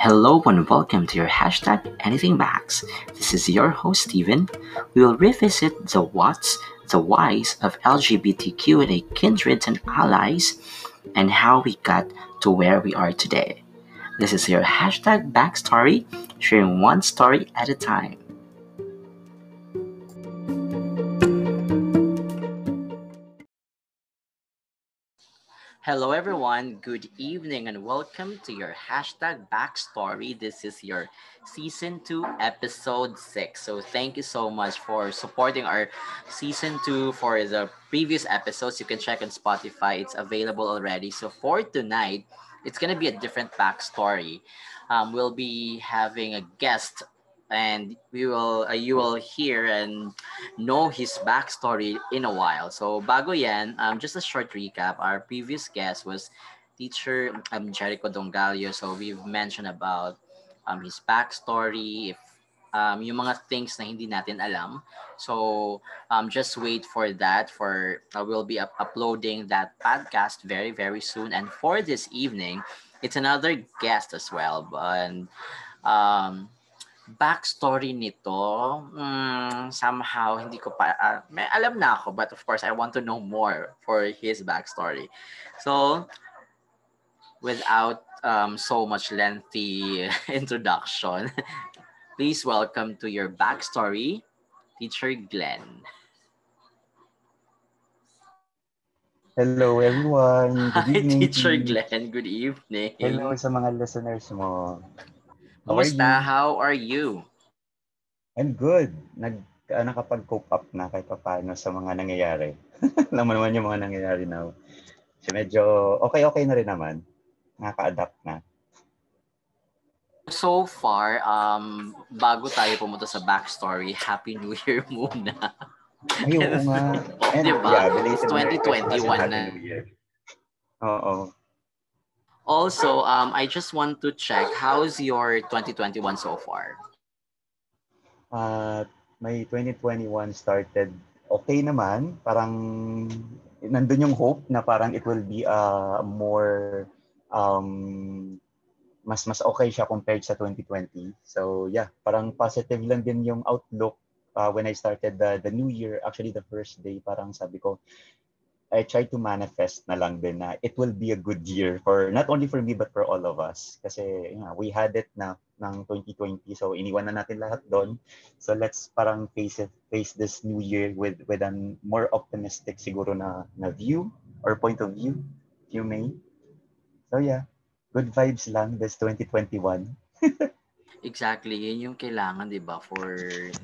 Hello and welcome to your hashtag Anything Max. This is your host Steven. We will revisit the whats, the whys of LGBTQ and a kindreds and allies, and how we got to where we are today. This is your hashtag backstory, sharing one story at a time. Hello, everyone. Good evening, and welcome to your hashtag backstory. This is your season two, episode six. So, thank you so much for supporting our season two. For the previous episodes, you can check on Spotify, it's available already. So, for tonight, it's going to be a different backstory. Um, we'll be having a guest and we will uh, you will hear and know his backstory in a while. So bago yan, um, just a short recap. Our previous guest was teacher um, Jericho Dongalio. So we've mentioned about um, his backstory, if um, yung mga things na hindi natin alam. So um, just wait for that. For uh, we'll be up- uploading that podcast very very soon. And for this evening, it's another guest as well. And um, backstory nito, mm, somehow hindi ko pa uh, may alam na ako but of course I want to know more for his backstory. So without um, so much lengthy introduction, please welcome to your backstory, teacher Glenn. Hello everyone. Good Hi, evening. teacher Glenn. Good evening. Hello sa mga listeners mo. Kumusta? How are you? I'm good. Nag uh, nakapag-cope up na kahit paano sa mga nangyayari. Alam mo naman yung mga nangyayari now. So medyo okay-okay na rin naman. Nakaka-adapt na. So far, um, bago tayo pumunta sa backstory, Happy New Year muna. Ay, oo nga. Oh, And diba? yeah, belated It's Merry Christmas 2021 and Happy na. Oo. Also, um, I just want to check, how's your 2021 so far? Uh, my 2021 started okay naman. Parang nandun yung hope na parang it will be a more um, mas mas okay siya compared sa 2020. So yeah, parang positive lang din yung outlook uh, when I started the the new year. Actually the first day parang sabi ko I tried to manifest na lang din na it will be a good year for not only for me but for all of us. Kasi you know, we had it na ng 2020 so iniwan na natin lahat doon. So let's parang face it face this new year with with an more optimistic siguro na na view or point of view, you may. So yeah, good vibes lang this 2021. Exactly, yun yung kailangan, di ba, for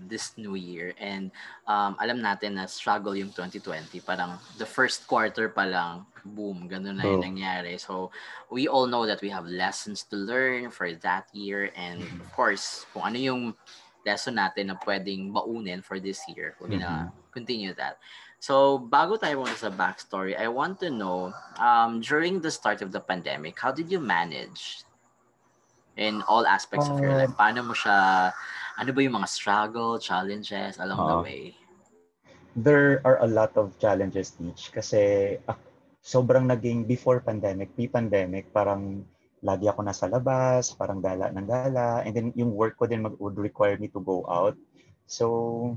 this new year. And um, alam natin na struggle yung 2020. Parang the first quarter pa lang, boom, ganun na yung Oh. nangyari. So, we all know that we have lessons to learn for that year. And of course, kung ano yung lesson natin na pwedeng baunin for this year, we're gonna continue that. So, bago tayo muna sa backstory, I want to know, um, during the start of the pandemic, how did you manage in all aspects of your Uh, life? Paano mo siya, ano ba yung mga struggle, challenges along the Oo. way? there are a lot of challenges teach kasi ah, sobrang naging before pandemic, pre-pandemic, parang lagi ako nasa labas, parang gala ng gala, and then yung work ko din mag, would require me to go out. So,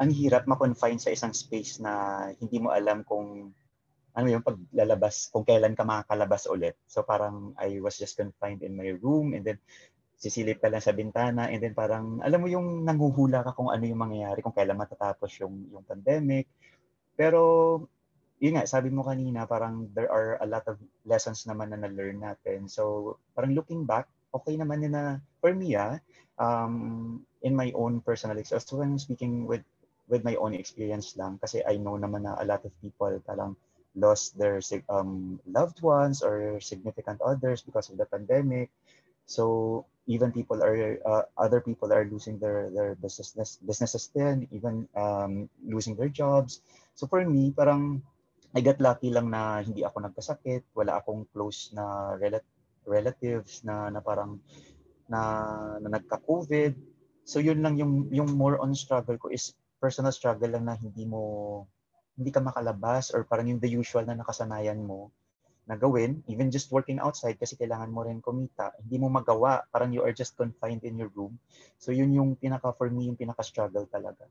ang hirap ma-confine sa isang space na hindi mo alam kung ano yung paglalabas, kung kailan ka makakalabas ulit. So parang I was just confined in my room and then sisilip ka lang sa bintana and then parang alam mo yung nanghuhula ka kung ano yung mangyayari, kung kailan matatapos yung yung pandemic. Pero yun nga, sabi mo kanina, parang there are a lot of lessons naman na na-learn natin. So parang looking back, okay naman yun na for me ah, um, in my own personal experience, so I'm speaking with with my own experience lang kasi I know naman na a lot of people parang lost their um, loved ones or significant others because of the pandemic. So even people are uh, other people are losing their their business businesses then even um, losing their jobs. So for me parang I got lucky lang na hindi ako nagkasakit, wala akong close na rela- relatives na na parang na, na nagka-COVID. So yun lang yung yung more on struggle ko is personal struggle lang na hindi mo hindi ka makalabas or parang yung the usual na nakasanayan mo na gawin, even just working outside kasi kailangan mo rin kumita, hindi mo magawa, parang you are just confined in your room. So yun yung pinaka, for me, yung pinaka-struggle talaga.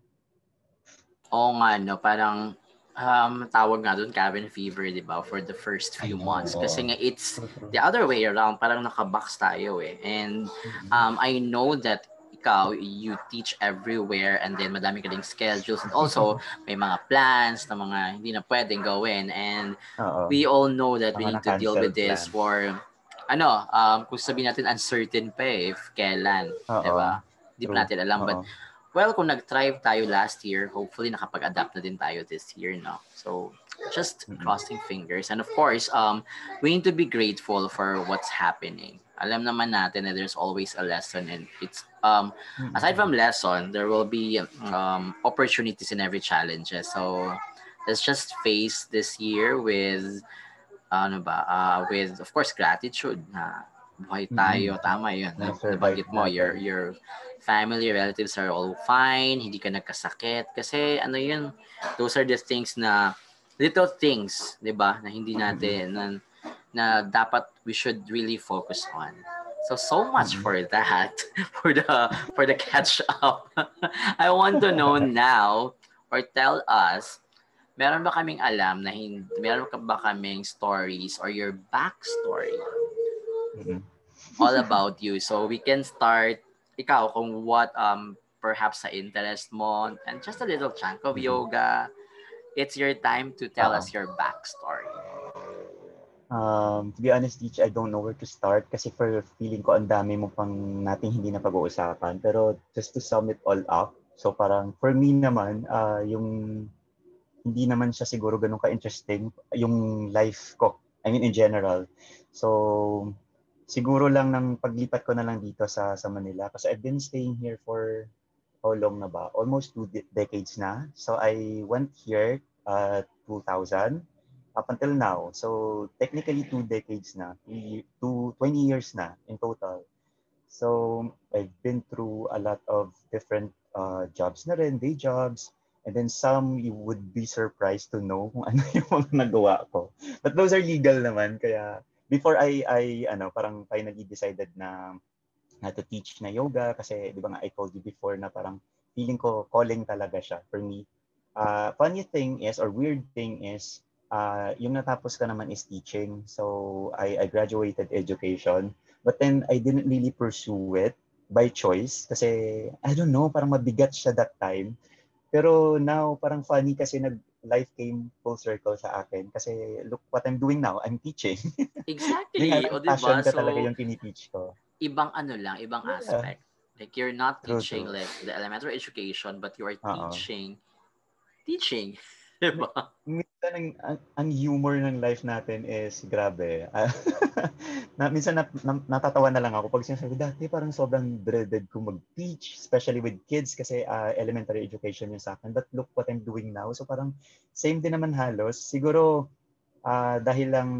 Oo nga, no, parang um, tawag nga doon cabin fever, di ba, for the first few months. Kasi nga, it's the other way around, parang nakabox tayo eh. And um, I know that ikaw, you teach everywhere and then madami ka ding schedules and also may mga plans na mga hindi na pwedeng gawin and Uh-oh. we all know that we need to deal with this plans. for ano, um, kung sabihin natin uncertain pa eh, if kailan, di ba? Hindi pa natin alam. Uh-oh. But, well, kung nag-thrive tayo last year, hopefully nakapag-adapt na din tayo this year, no? So, just crossing fingers. And of course, um, we need to be grateful for what's happening alam naman natin that there's always a lesson and it's um aside from lesson there will be um opportunities in every challenge. So let's just face this year with ano ba uh, with of course gratitude na buhay tayo. Mm-hmm. tama yun nabanggit mo your your family relatives are all fine hindi ka nagkasakit. Kasi ano yun those are the things na little things 'di ba na hindi natin na na dapat we should really focus on. So so much for that, for the for the catch up. I want to know now or tell us, meron ba kaming alam na hindi, meron ka ba kaming stories or your backstory mm-hmm. all about you. So we can start ikaw kung what um perhaps sa interest mo and just a little chunk of mm-hmm. yoga. It's your time to tell uh-huh. us your backstory. Um, to be honest, Teach, I don't know where to start kasi for feeling ko ang dami mo pang nating hindi na pag-uusapan. Pero just to sum it all up, so parang for me naman, uh, yung hindi naman siya siguro ganun ka-interesting yung life ko. I mean in general. So siguro lang ng paglipat ko na lang dito sa sa Manila kasi I've been staying here for how long na ba? Almost two de- decades na. So I went here uh 2000 up until now. So technically two decades na, two, 20 years na in total. So I've been through a lot of different uh, jobs na rin, day jobs, and then some you would be surprised to know kung ano yung mga nagawa ko. But those are legal naman, kaya before I, I ano, parang finally decided na na to teach na yoga kasi di ba nga I told you before na parang feeling ko calling talaga siya for me. Uh, funny thing is or weird thing is uh, yung natapos ka naman is teaching. So I, I graduated education. But then I didn't really pursue it by choice kasi I don't know, parang mabigat siya that time. Pero now parang funny kasi nag life came full circle sa akin kasi look what I'm doing now, I'm teaching. Exactly. o diba? Passion ka so, talaga yung tiniteach ko. Ibang ano lang, ibang yeah. aspect. Like you're not teaching true, true. like the elementary education but you are Uh-oh. teaching teaching. Diba? Minsan ang, ang, ang humor ng life natin is grabe. na, minsan na, na, natatawa na lang ako pag sinasabi, dati parang sobrang dreaded ko mag-teach, especially with kids kasi uh, elementary education yun sa akin. But look what I'm doing now. So parang same din naman halos. Siguro uh, dahil lang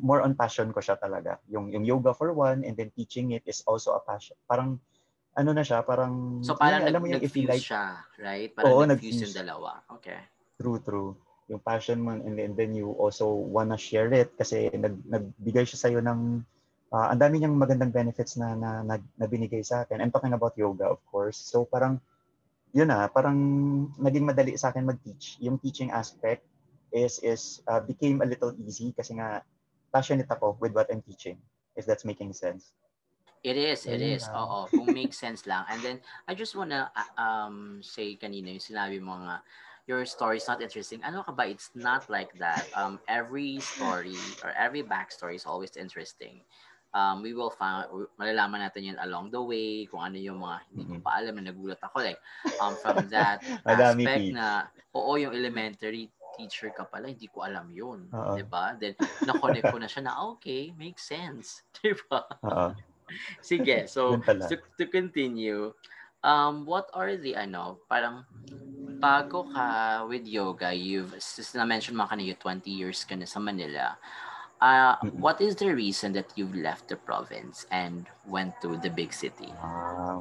more on passion ko siya talaga. Yung, yung yoga for one and then teaching it is also a passion. Parang ano na siya, parang... So parang yeah, alam mo yung if you like, siya, right? Parang oo, nag-fuse yung dalawa. Okay. True, true. Yung passion mo and, and then you also wanna share it kasi nag, nagbigay siya sa'yo ng uh, ang dami niyang magandang benefits na, na, na, na binigay sa akin. I'm talking about yoga, of course. So parang, yun na, parang naging madali sa akin mag-teach. Yung teaching aspect is, is uh, became a little easy kasi nga passionate ako with what I'm teaching, if that's making sense. It is, it is. Oo, kung make sense lang. And then, I just wanna uh, um, say kanina yung sinabi mo nga, your story is not interesting. Ano ka ba? It's not like that. Um, every story or every backstory is always interesting. Um, we will find, malalaman natin yun along the way, kung ano yung mga hindi ko mm-hmm. pa alam na nagulat ako. Like, um, from that aspect na, oo, yung elementary teacher ka pala, hindi ko alam yun. Uh-oh. Diba? Then, na-connect ko na siya na, okay, makes sense. Diba? Uh-oh. Sige, so, to, to continue, um, what are the, ano, parang, bago ka with yoga, you've, since na-mention mo kanina, 20 years ka na sa Manila, uh, what is the reason that you've left the province and went to the big city? Uh,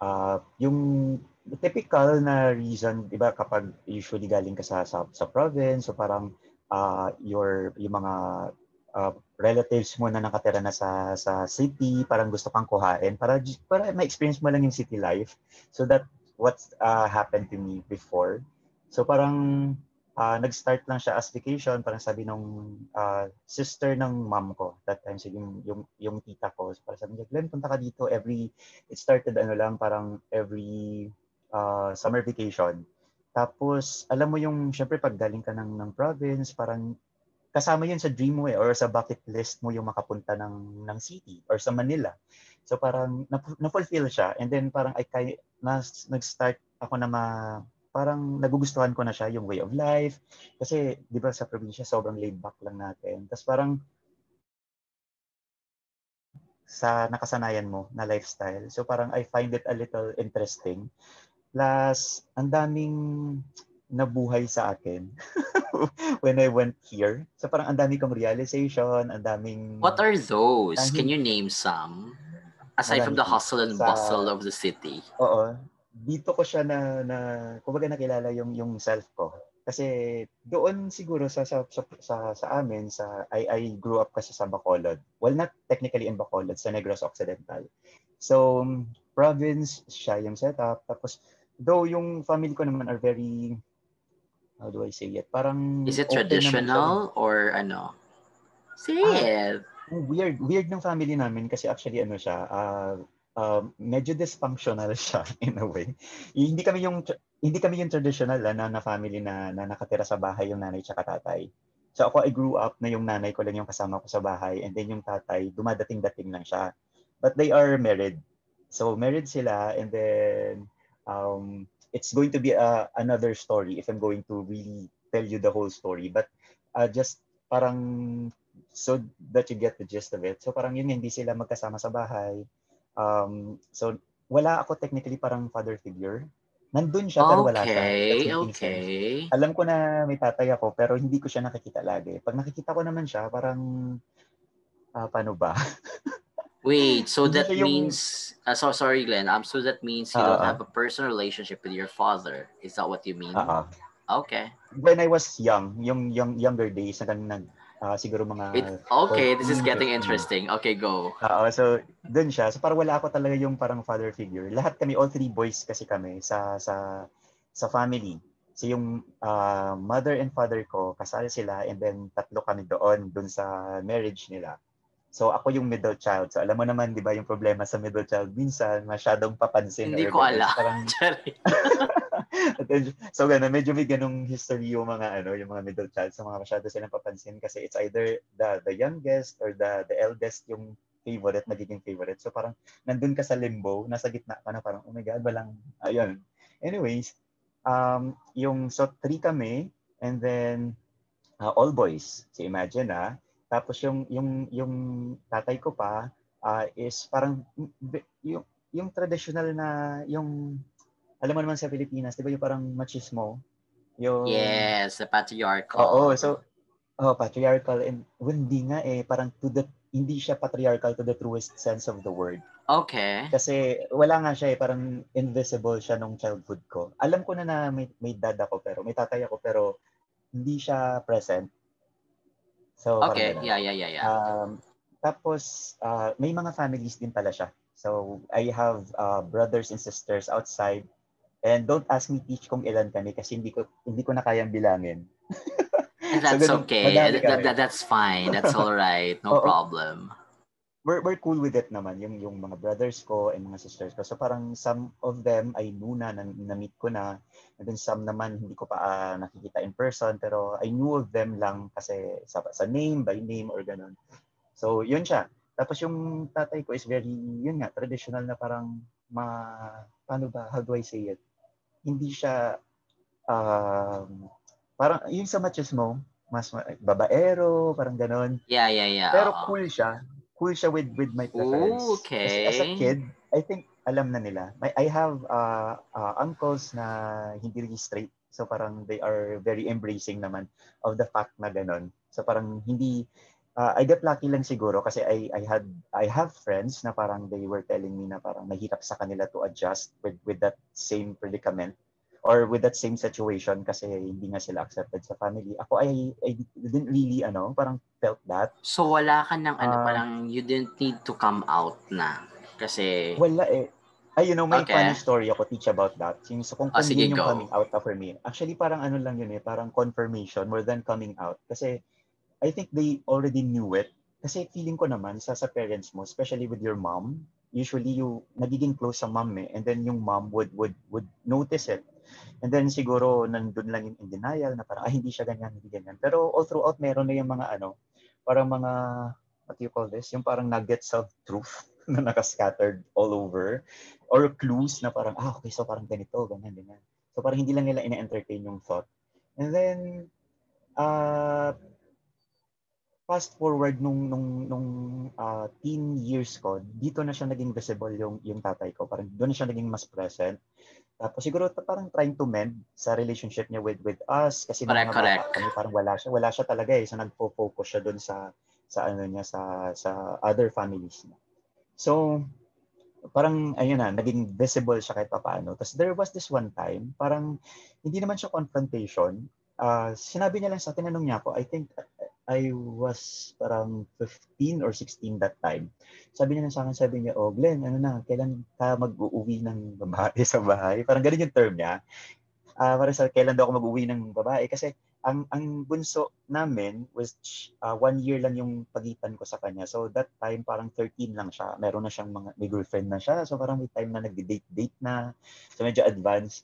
uh, yung typical na reason, di ba, kapag usually galing ka sa, sa, sa province, so parang uh, your, yung mga uh, relatives mo na nakatira na sa sa city, parang gusto kang kuhain para para ma-experience mo lang yung city life. So that what's uh, happened to me before. So parang uh, nag-start lang siya as vacation, parang sabi nung uh, sister ng mom ko, that time, so yung, yung, yung tita ko, so parang sabi niya, Glenn, punta ka dito every, it started ano lang, parang every uh, summer vacation. Tapos, alam mo yung, syempre pag galing ka ng, ng province, parang kasama yun sa dream mo eh, or sa bucket list mo yung makapunta ng, ng city or sa Manila. So parang na-fulfill siya and then parang ay kay na, nag-start ako na ma parang nagugustuhan ko na siya yung way of life kasi 'di ba sa probinsya sobrang laid back lang natin. Tapos parang sa nakasanayan mo na lifestyle. So parang I find it a little interesting. Plus, ang daming nabuhay sa akin when I went here. So parang ang dami kong realization, ang daming... What are those? Dahil, Can you name some? Aside from the hustle and sa, bustle of the city. Oo. Dito ko siya na, na kumbaga nakilala yung, yung self ko. Kasi doon siguro sa sa sa, sa, sa amin sa I, I grew up kasi sa Bacolod. Well, not technically in Bacolod, sa Negros Occidental. So, province siya yung setup. Tapos, though yung family ko naman are very how do I say it? Parang Is it traditional or ano? Say ah, it. Weird, weird ng family namin kasi actually ano siya, uh, uh, medyo dysfunctional siya in a way. Hindi kami yung hindi kami yung traditional ah, na, na family na, na nakatira sa bahay yung nanay tsaka tatay. So ako I grew up na yung nanay ko lang yung kasama ko sa bahay and then yung tatay dumadating-dating lang siya. But they are married. So married sila and then um it's going to be a, another story if I'm going to really tell you the whole story. But uh, just parang so that you get the gist of it. So parang yun, hindi sila magkasama sa bahay. Um, so wala ako technically parang father figure. Nandun siya pero wala siya. Okay, okay. Alam ko na may tatay ako pero hindi ko siya nakikita lagi. Pag nakikita ko naman siya, parang uh, paano ba? Wait, so that yung, means, uh, so sorry Glenn, um, so that means you uh, don't have a personal relationship with your father. Is that what you mean? Uh, okay. When I was young, yung young, younger days, na nag, uh, siguro mga... It, okay, 14, this is getting 15. interesting. Okay, go. Oo, so dun siya. So parang wala ako talaga yung parang father figure. Lahat kami, all three boys kasi kami sa sa sa family. So yung uh, mother and father ko, kasal sila and then tatlo kami doon, doon sa marriage nila. So ako yung middle child. So alam mo naman, 'di ba, yung problema sa middle child minsan masyadong papansin. Hindi ko alam. Parang so ganun, medyo may ganung history yung mga ano, yung mga middle child. So mga masyado silang papansin kasi it's either the the youngest or the the eldest yung favorite, nagiging favorite. So parang nandun ka sa limbo, nasa gitna ka na parang, oh my God, walang, ayun. Anyways, um, yung, so three kami, and then, uh, all boys. So imagine ah, tapos yung yung yung tatay ko pa uh, is parang yung yung traditional na yung alam mo naman sa Pilipinas, 'di ba yung parang machismo? Yung Yes, the patriarchal. Oo, so oh, patriarchal and hindi nga eh parang to the hindi siya patriarchal to the truest sense of the word. Okay. Kasi wala nga siya eh, parang invisible siya nung childhood ko. Alam ko na na may, may dad ako pero may tatay ako pero hindi siya present. So, okay, yeah, yeah, yeah, yeah. Um, tapos, uh, may mga families din pala siya. So, I have uh, brothers and sisters outside. And don't ask me teach kung ilan kami kasi hindi ko hindi ko na kayang bilangin. that's so, okay. That, that, that's fine. That's all right. No problem we're, we're cool with it naman, yung, yung mga brothers ko and mga sisters ko. So parang some of them I knew na, na, na-meet ko na, and then some naman hindi ko pa uh, nakikita in person, pero I knew of them lang kasi sa, sa name, by name, or ganun. So yun siya. Tapos yung tatay ko is very, yun nga, traditional na parang, ma, paano ba, how do I say it? Hindi siya, um, parang, yung sa machismo, mas babaero, parang ganun. Yeah, yeah, yeah. Pero cool siya cool siya with with my preference. Ooh, okay. As, as a kid, I think alam na nila. My, I have uh, uh, uncles na hindi really straight. So parang they are very embracing naman of the fact na ganun. So parang hindi uh, I got lucky lang siguro kasi I I had I have friends na parang they were telling me na parang mahirap sa kanila to adjust with with that same predicament or with that same situation kasi hindi nga sila accepted sa family. Ako I, I didn't really ano, parang felt that. So wala ka ng ano, uh, parang you didn't need to come out na kasi wala eh. Ay, you know, may okay. funny story ako teach about that. Yung, so kung, oh, kung yun yung go. coming out for me. Actually, parang ano lang yun eh, parang confirmation more than coming out. Kasi I think they already knew it. Kasi feeling ko naman sa sa parents mo, especially with your mom, usually you nagiging close sa mom eh, and then yung mom would would would notice it And then siguro nandun lang yung in denial na parang, ah, hindi siya ganyan, hindi ganyan. Pero all throughout, meron na yung mga ano, parang mga, what do you call this? Yung parang nuggets of truth na nakascattered all over. Or clues na parang, ah, okay, so parang ganito, ganyan, ganyan. So parang hindi lang nila ina-entertain yung thought. And then, uh, fast forward nung nung nung uh, teen years ko, dito na siya naging visible yung yung tatay ko. Parang doon na siya naging mas present. Tapos siguro parang trying to mend sa relationship niya with with us kasi correct, mga correct. kami parang wala siya wala siya talaga eh so nagfo-focus siya doon sa sa ano niya sa sa other families niya. So parang ayun na naging visible siya kahit paano. Tapos there was this one time parang hindi naman siya confrontation. Uh, sinabi niya lang sa tinanong niya ako, I think I was parang 15 or 16 that time. Sabi niya sa akin, sabi niya, oh Glenn, ano na, kailan ka mag-uuwi ng babae sa bahay? Parang ganun yung term niya. Uh, parang sa kailan daw ako mag-uwi ng babae? Kasi ang ang bunso namin was uh, one year lang yung pagitan ko sa kanya. So that time parang 13 lang siya. Meron na siyang mga may girlfriend na siya. So parang may time na nagde-date-date na. So medyo advanced.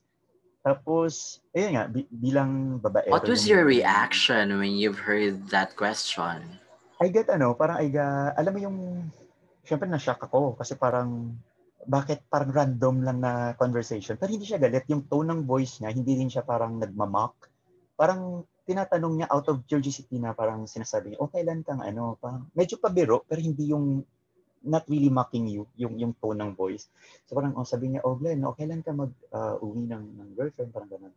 Tapos, ayun nga, bi- bilang babae. What was your reaction when you've heard that question? I get ano, parang I get, alam mo yung, syempre na-shock ako kasi parang, bakit parang random lang na conversation. Pero hindi siya galit. Yung tone ng voice niya, hindi rin siya parang nagmamock. Parang tinatanong niya out of curiosity na parang sinasabi niya, oh, kailan kang ano, parang medyo pabiro, pero hindi yung not really mocking you, yung yung tone ng voice. So parang, oh, sabi niya, oh Glenn, okay lang ka mag-uwi uh, ng, ng girlfriend, parang ganun.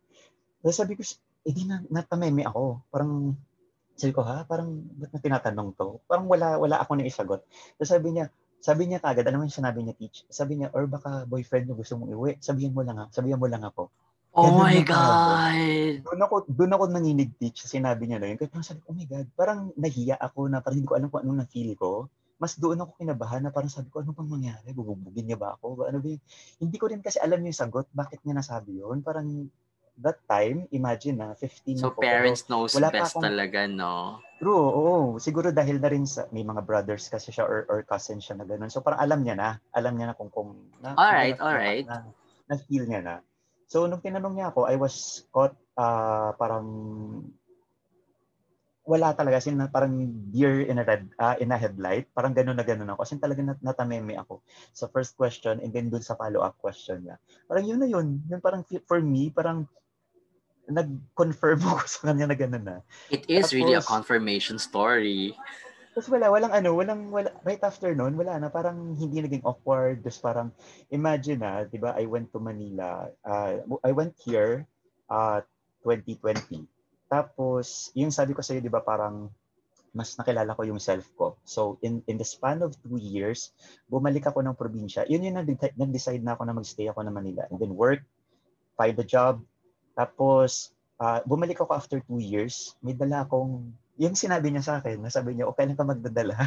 So sabi ko, eh di na, natameme ako. Parang, sabi ko, ha? Parang, ba't na tinatanong to? Parang wala, wala ako na isagot. So sabi niya, sabi niya kagad, ano yung sinabi niya, teach? Sabi niya, or baka boyfriend mo gusto mong iwi, sabihin mo lang, ha? sabihin mo lang ako. Oh Ganun my God! Doon ako, doon ako nanginig teach sinabi niya na yun. Kaya parang sabi ko, oh my God, parang nahiya ako na parang hindi ko alam kung anong na-feel ko mas doon ako kinabahan na parang sabi ko, ano bang mangyari? Bububugin niya ba ako? Ano ba Hindi ko rin kasi alam yung sagot. Bakit niya nasabi yun? Parang that time, imagine na, 15 So ako, parents knows wala best akong, talaga, no? True, oo. Siguro dahil na rin sa, may mga brothers kasi siya or, or cousin siya na ganun. So parang alam niya na. Alam niya na kung kung... Na, alright, na, alright. Na, na, na, feel niya na. So nung tinanong niya ako, I was caught uh, parang wala talaga sin parang deer in a red uh, in a headlight. Parang gano'n na gano'n ako. Kasi talaga nat natameme ako sa first question and then dun sa follow up question niya. Parang yun na yun. Yun parang for me parang nag-confirm ako sa kanya na gano'n na. It is Tapos, really a confirmation story. Tapos wala, walang ano, walang, wala, right after noon, wala na, parang hindi naging awkward. Tapos parang, imagine na, di ba, I went to Manila, uh, I went here, uh, 2020. Tapos, yung sabi ko sa iyo, di ba, parang mas nakilala ko yung self ko. So, in, in the span of two years, bumalik ako ng probinsya. Yun yung nag-decide na ako na mag-stay ako na Manila. And then work, find a job. Tapos, uh, bumalik ako after two years. May dala akong, yung sinabi niya sa akin, nasabi niya, okay lang ka magdadala.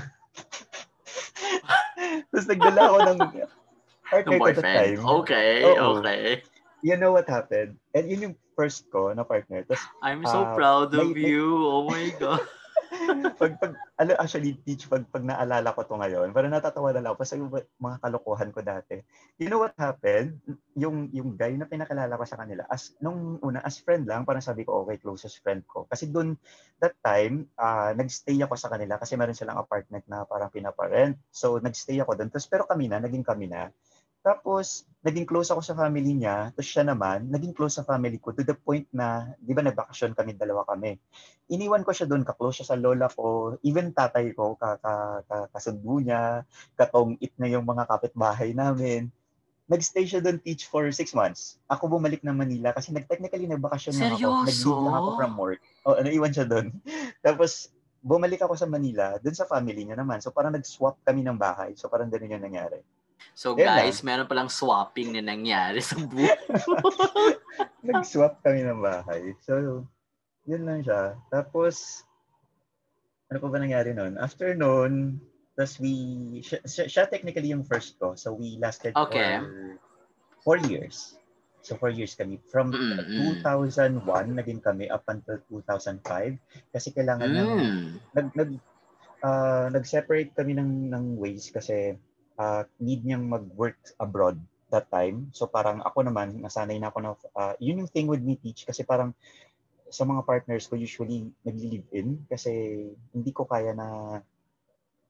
Tapos nagdala ako ng partner ko that time. Okay, Oo. okay. You know what happened? And yun yung first ko na partner. Tapos, I'm so uh, proud of may, you. Oh my God. pag, pag, ano, actually, teach, pag, pag naalala ko to ngayon, parang natatawa na lang ako sa mga kalokohan ko dati. You know what happened? Yung, yung guy na pinakalala ko sa kanila, as, nung una, as friend lang, parang sabi ko, okay, closest friend ko. Kasi dun, that time, uh, nagstay ako sa kanila kasi meron silang apartment na parang pinaparent. So, nagstay ako dun. Tapos, pero kami na, naging kami na. Tapos, naging close ako sa family niya. Tapos siya naman, naging close sa family ko to the point na, di ba nagbakasyon kami, dalawa kami. Iniwan ko siya doon, ka-close siya sa lola ko, even tatay ko, ka, ka, ka, kasundo niya, katong-it na yung mga kapitbahay namin. Nagstay siya doon teach for six months. Ako bumalik ng Manila kasi nag-technically nagbakasyon na ako. Nag-leave lang ako from work. O, oh, naiwan siya doon. Tapos, bumalik ako sa Manila, doon sa family niya naman. So parang nag-swap kami ng bahay. So parang ganun yung nangyari. So Yun guys, meron palang swapping na nangyari sa buhay. Nag-swap kami ng bahay. So, yun lang siya. Tapos, ano pa ba nangyari noon? After noon, tapos we, siya, siya, technically yung first ko. So, we lasted Okay. for four years. So, four years kami. From Mm, mm. 2001, naging kami up until 2005. Kasi kailangan ng Mm. nag nag ah, nag-separate kami ng ng ways kasi ah, need niyang mag-work abroad that time. So parang ako naman nasanay na ako na ah, yun yung thing with me teach kasi parang sa mga partners ko usually nagli-live in kasi hindi ko kaya na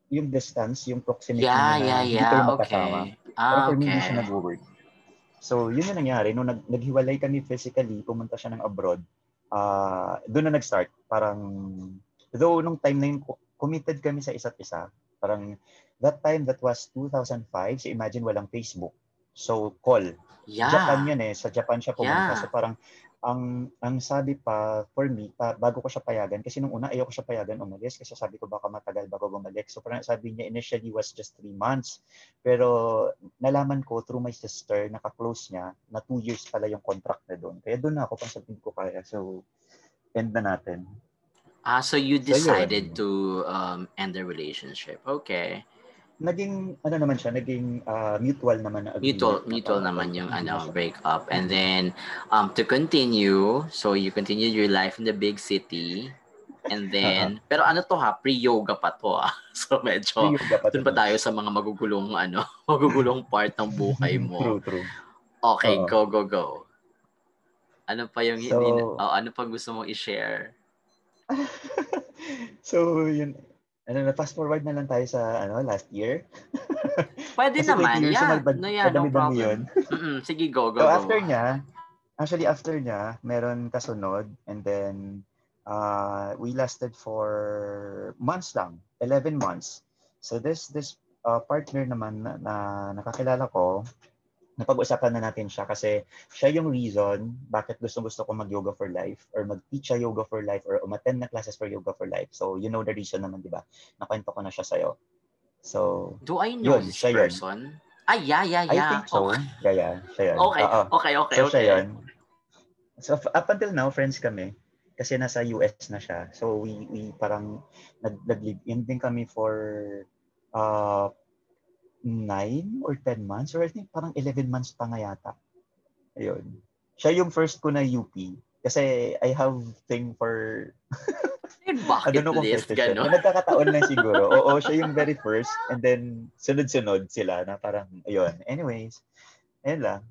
yung distance, yung proximity Yeah, na yeah, hindi yeah. Okay. magkasama. Pero Ah, for me, hindi okay. siya nag-work. So, yun yung nangyari. Nung nag, naghiwalay kami physically, pumunta siya ng abroad, ah doon na nag-start. Parang, though nung time na yun, co- committed kami sa isa't isa. Parang, that time, that was 2005. So, imagine walang Facebook. So, call. Yeah. Japan yun eh. Sa Japan siya pumunta. Yeah. So, parang, ang ang sabi pa for me pa, bago ko siya payagan kasi nung una ayoko siya payagan umalis kasi sabi ko baka matagal bago bumalik so parang sabi niya initially was just three months pero nalaman ko through my sister naka-close niya na two years pala yung contract na doon kaya doon na ako pang sabihin ko kaya so end na natin Ah, so you decided to um, end the relationship. Okay. naging ano naman siya naging ah, mutual naman na agreement Mutual, mutual naman yung hindi ano, na siya- break up. And then, um, to continue, so you continued your life in the big city. And then, pero ano to ha, pre-yoga pa to ha. So medyo, dapat- dun pa tayo sa mga magugulong ano, magugulong part ng buhay mo. true true Okay, Oo. go, go, go. Ano pa yung hindi, So- oh, ano pa gusto mong i-share? so yun ano na fast forward na lang tayo sa ano last year Pwede Kasi naman, 20 years, yeah. sumalbad- No, yeah, no problem. yun. Mm-mm, sige, go, go, So go. after niya, actually after niya, meron kasunod and then uh, we lasted for months lang, 11 months. So this this uh, partner naman na, na nakakilala ko, napag-usapan na natin siya kasi siya yung reason bakit gusto-gusto ko mag-yoga for life or mag-teach siya yoga for life or umattend na classes for yoga for life. So you know the reason naman, di ba? Nakwento ko na siya sa'yo. So, Do I know Yun, this siya yun. person? Ah, yeah, yeah, I yeah. think so. Okay, Yeah, yeah. Siya yun. okay, Oo. okay, okay. So, okay. siya yun. So, up until now, friends kami. Kasi nasa US na siya. So, we, we parang nag, nag-live in din kami for uh, nine or 10 months. Or I think parang 11 months pa nga yata. Ayun. Siya yung first ko na UP. Kasi I have thing for I don't know kung yun. gano'n. Nagkakataon lang siguro. Oo, siya yung very first. And then, sunod-sunod sila na parang, ayun. Anyways, ayun lang.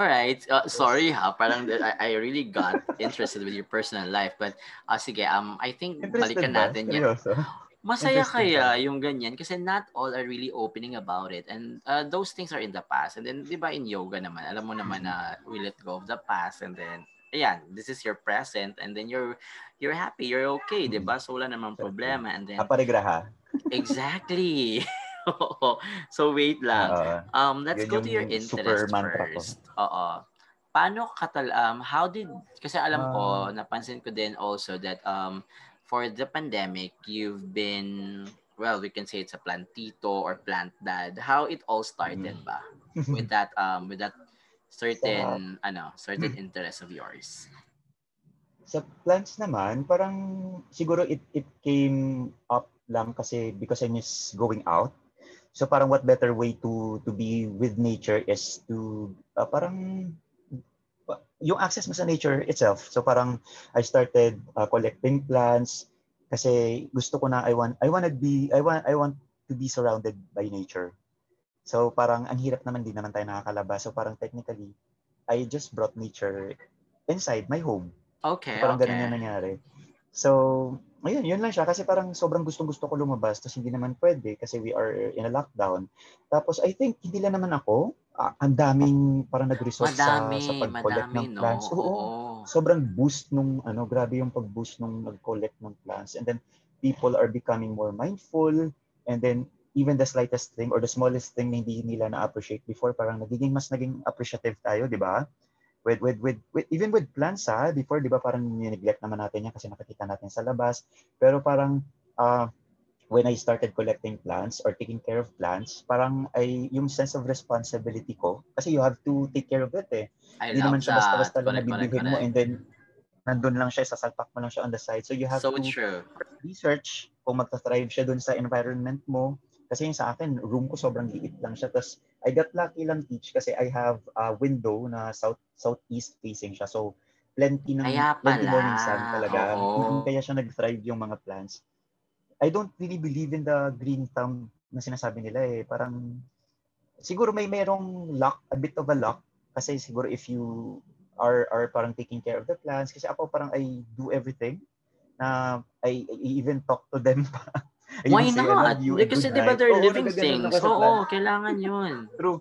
Alright, uh, sorry ha, parang I, I really got interested with your personal life. But, uh, sige, um, I think Interested balikan ba? natin yan. Seryoso? Masaya kaya ka? yung ganyan? Kasi not all are really opening about it. And uh, those things are in the past. And then di ba in yoga naman alam mo naman na we let go of the past and then ayan this is your present and then you're you're happy you're okay di ba? So wala namang problema and then Aparigraha. exactly. So wait lang. Um let's go to your interest first. Oo. Paano katal um how did kasi alam ko Ah. napansin ko din also that um for the pandemic you've been well we can say it's a plantito or plant dad how it all started Mm. ba with that um with that certain ano certain interest of yours Sa plants naman, parang siguro it it came up lang kasi because I miss going out. So parang what better way to to be with nature is to uh, parang pa- yung access mo sa nature itself. So parang I started uh, collecting plants kasi gusto ko na I want I want to be I want I want to be surrounded by nature. So parang ang hirap naman din naman tayo nakakalabas. So parang technically I just brought nature inside my home. okay So, parang okay ganun yung nangyari. So, ayun, yun lang siya. Kasi parang sobrang gustong-gusto ko lumabas. Tapos hindi naman pwede kasi we are in a lockdown. Tapos I think hindi lang naman ako. Ah, ang daming parang nag-resort sa, madami sa pag-collect madami ng no plants. Oo, oo sobrang boost nung ano, grabe yung pag-boost nung nag-collect ng plants. And then people are becoming more mindful. And then even the slightest thing or the smallest thing na hindi nila na-appreciate before, parang nagiging mas naging appreciative tayo, di ba? With, with, with, with, even with plants ha, before, di ba parang neglect naman natin yan kasi nakikita natin sa labas. Pero parang, ah, when I started collecting plants or taking care of plants, parang ay yung sense of responsibility ko kasi you have to take care of it eh. I Hindi naman siya basta-basta lang nabibilhin mo and then nandun lang siya, sasalpak mo lang siya on the side. So you have So to true. research kung magta-thrive siya dun sa environment mo. Kasi yung sa akin, room ko sobrang liit lang siya. Tapos I got lucky lang teach kasi I have a window na south southeast facing siya. So plenty ng Kaya plenty morning sun talaga. Oo. Kaya siya nag-thrive yung mga plants. I don't really believe in the green thumb na sinasabi nila eh. Parang siguro may merong luck, a bit of a luck kasi siguro if you are are parang taking care of the plants kasi ako parang I do everything na I, I even talk to them pa. Why say, not? you and Kasi good di ba night. they're Oo, living things. Oo, plant. kailangan yun. True.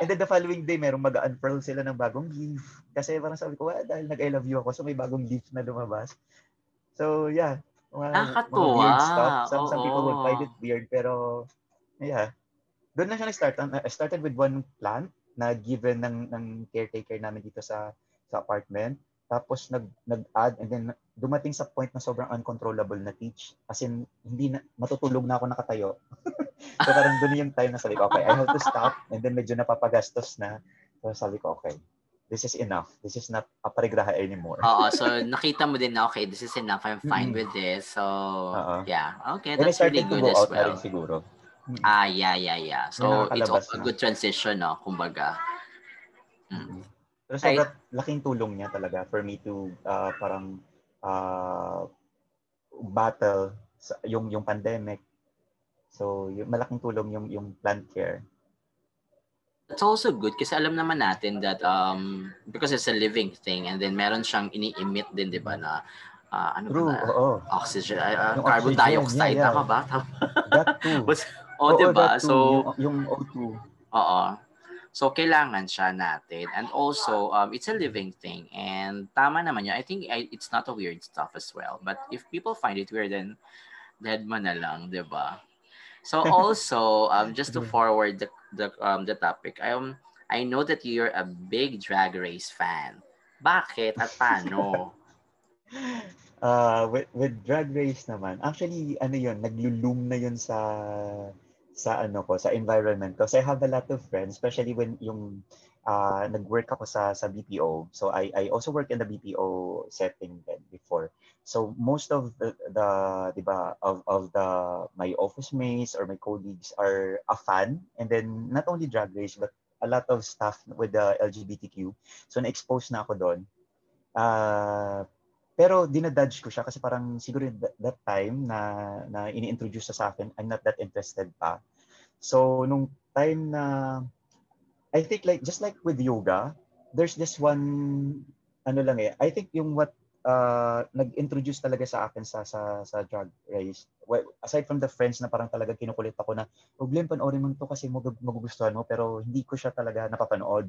And then the following day, merong mag-unfurl sila ng bagong leaf. Kasi parang sabi ko, well, dahil nag-I love you ako, so may bagong leaf na lumabas. So, yeah. Mga, mga Nakakatuwa. weird stuff. Some, some people would find it weird, pero, yeah. Doon lang siya nag-start. I started with one plant na given ng, ng caretaker namin dito sa sa apartment. Tapos nag nag-add and then dumating sa point na sobrang uncontrollable na teach. As in, hindi na, matutulog na ako nakatayo. so parang doon yung time na sabi ko, okay, I have to stop. And then medyo napapagastos na. So sabi ko, okay, this is enough. This is not a parigraha anymore. Oo, so nakita mo din na, okay, this is enough. I'm fine with this. So, Oo. yeah. Okay, and I that's really good go as well. siguro. Mm. Ah, yeah, yeah, yeah. So, it's a good transition, no? Kumbaga. Mm. Pero sobrang laking tulong niya talaga for me to uh, parang uh, battle sa, yung yung pandemic. So, yung malaking tulong yung yung plant care. It's also good kasi alam naman natin that um because it's a living thing and then meron siyang ini-emit din, di ba, na ah, ano True, ba? oo. Oxygen, ah, Yung carbon oxygen, dioxide, yeah, yeah. tama ba? That too. Oh, Oo, di ba? So, yung, yung O2. Oo. So, kailangan siya natin. And also, um, it's a living thing. And tama naman yun. I think I, it's not a weird stuff as well. But if people find it weird, then dead man na lang, di ba? So also, um, just to forward the, the, um, the topic, I, um, I know that you're a big Drag Race fan. Bakit at paano? Uh, with, with Drag Race naman, actually, ano yun, naglo-loom na yun sa sa ano ko, sa environment ko. So I have a lot of friends, especially when yung uh, nag-work ako sa sa BPO. So I I also work in the BPO setting then before. So most of the, the 'di ba of of the my office mates or my colleagues are a fan and then not only drag race but a lot of stuff with the LGBTQ. So na-expose na ako doon. Uh, pero dinadudge ko siya kasi parang siguro that, that time na na ini-introduce sa akin, I'm not that interested pa. So nung time na I think like just like with yoga, there's this one ano lang eh. I think yung what uh, nag-introduce talaga sa akin sa sa sa drag race. Well, aside from the friends na parang talaga kinukulit ako na, "Problem panoorin mo to kasi mag- magugustuhan mo," pero hindi ko siya talaga napapanood.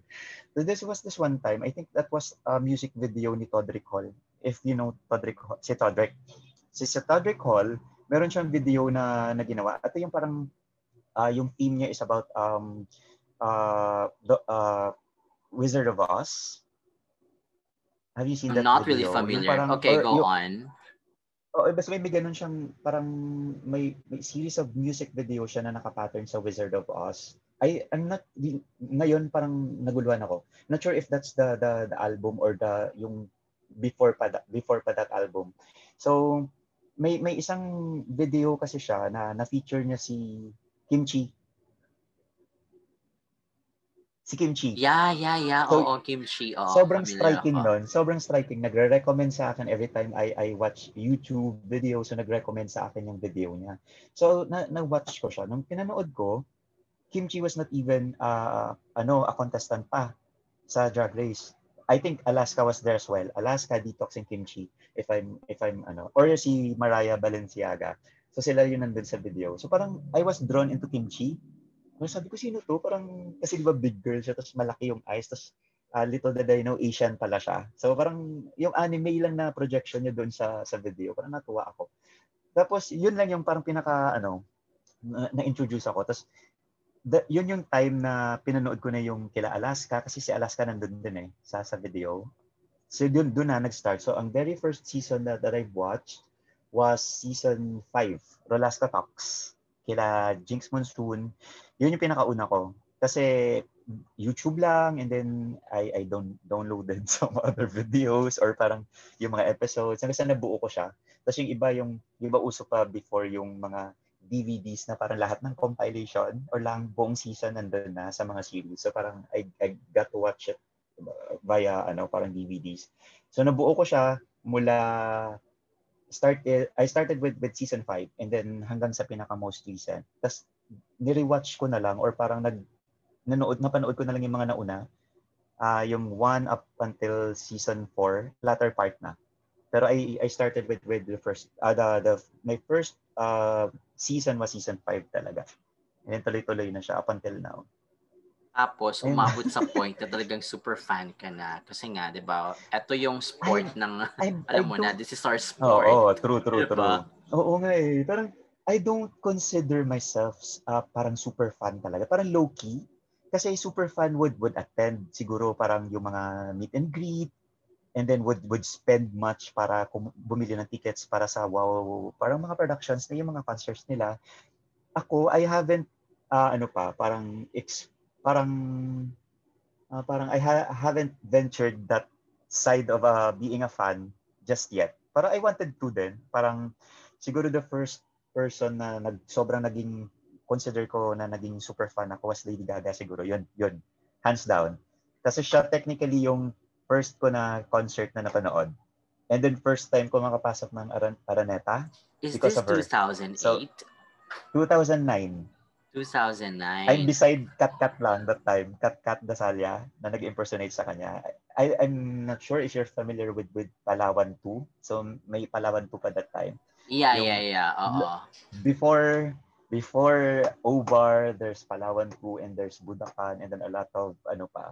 So this was this one time. I think that was a music video ni Todrick Hall. If you know Todrick si Todrick. Si, si Todrick Hall, meron siyang video na na ginawa. Ito yung parang ah, yung theme niya is about um uh, the uh, Wizard of Oz. Have you seen I'm that not really video? Yung familiar. parang- Okay, or go yung- on. Oh, basta may, may ganun siyang parang may, may series of music video siya na nakapattern sa Wizard of Oz. I I'm not di, ngayon parang naguluhan ako. Not sure if that's the the, the album or the yung before pa that, before pa that album. So may may isang video kasi siya na na-feature niya si Kimchi. Si Kimchi. Yeah, yeah, yeah. So, Oo, kimchi. Oo, sobrang striking ako. nun. Sobrang striking. Nagre-recommend sa akin every time I I watch YouTube videos, so nagre-recommend sa akin yung video niya. So na na-watch ko siya. Nung pinanood ko, Kimchi was not even uh, ano, a contestant pa sa Drag Race. I think Alaska was there as well. Alaska, Detox, and Kimchi. If I'm if I'm ano, or si Mariah Balenciaga. So sila yun nandun sa video. So parang I was drawn into Kimchi. So sabi ko, sino to? Parang, kasi di ba big girl siya, tapos malaki yung eyes, tapos uh, little did I know, Asian pala siya. So parang yung anime lang na projection niya doon sa sa video, parang natuwa ako. Tapos yun lang yung parang pinaka ano na- na-introduce ako. Tapos the, yun yung time na pinanood ko na yung kila Alaska kasi si Alaska nandun din eh sa sa video. So doon doon na nag-start. So ang very first season that, that I've watched was season 5, Rolasta Talks. Kila Jinx Monsoon. Yun yung pinakauna ko. Kasi YouTube lang and then I I don't downloaded some other videos or parang yung mga episodes hanggang sa nabuo ko siya. Tapos yung iba yung yung iba uso pa before yung mga DVDs na parang lahat ng compilation or lang buong season nandun na sa mga series. So parang I, I got to watch it via ano parang DVDs. So nabuo ko siya mula start I started with with season 5 and then hanggang sa pinaka most recent. Tapos ni-rewatch ko na lang or parang nag nanood napanood ko na lang yung mga nauna. Uh, yung 1 up until season 4, latter part na. Pero I I started with with the first uh, the the my first uh, season was season 5 talaga. And then tuloy-tuloy na siya up until now. Tapos, umabot sa point na talagang super fan ka na. Kasi nga, di ba, ito yung sport I, ng, I, alam I mo na, this is our sport. Oo, oh, oh, true, true, diba? true. Oo nga eh. Parang, I don't consider myself uh, parang super fan talaga. Parang low-key. Kasi super fan would would attend siguro parang yung mga meet and greet, and then would would spend much para bumili ng tickets para sa wow parang mga productions na yung mga concerts nila ako I haven't uh, ano pa parang ex, parang uh, parang I ha- haven't ventured that side of uh, being a fan just yet para I wanted to din parang siguro the first person na nag sobrang naging consider ko na naging super fan ako was Lady Gaga siguro yun yun hands down kasi siya technically yung first ko na concert na napanood. And then first time ko makapasok ng Aran- Araneta. Is because this of her. 2008? So, 2009. 2009. I'm beside Kat Kat lang that time. Kat Kat Dasalia na nag-impersonate sa kanya. I, I'm not sure if you're familiar with with Palawan 2. So may Palawan 2 pa that time. Yeah, Yung, yeah, yeah. Oo. Before before Obar, there's Palawan 2 and there's Budakan and then a lot of ano pa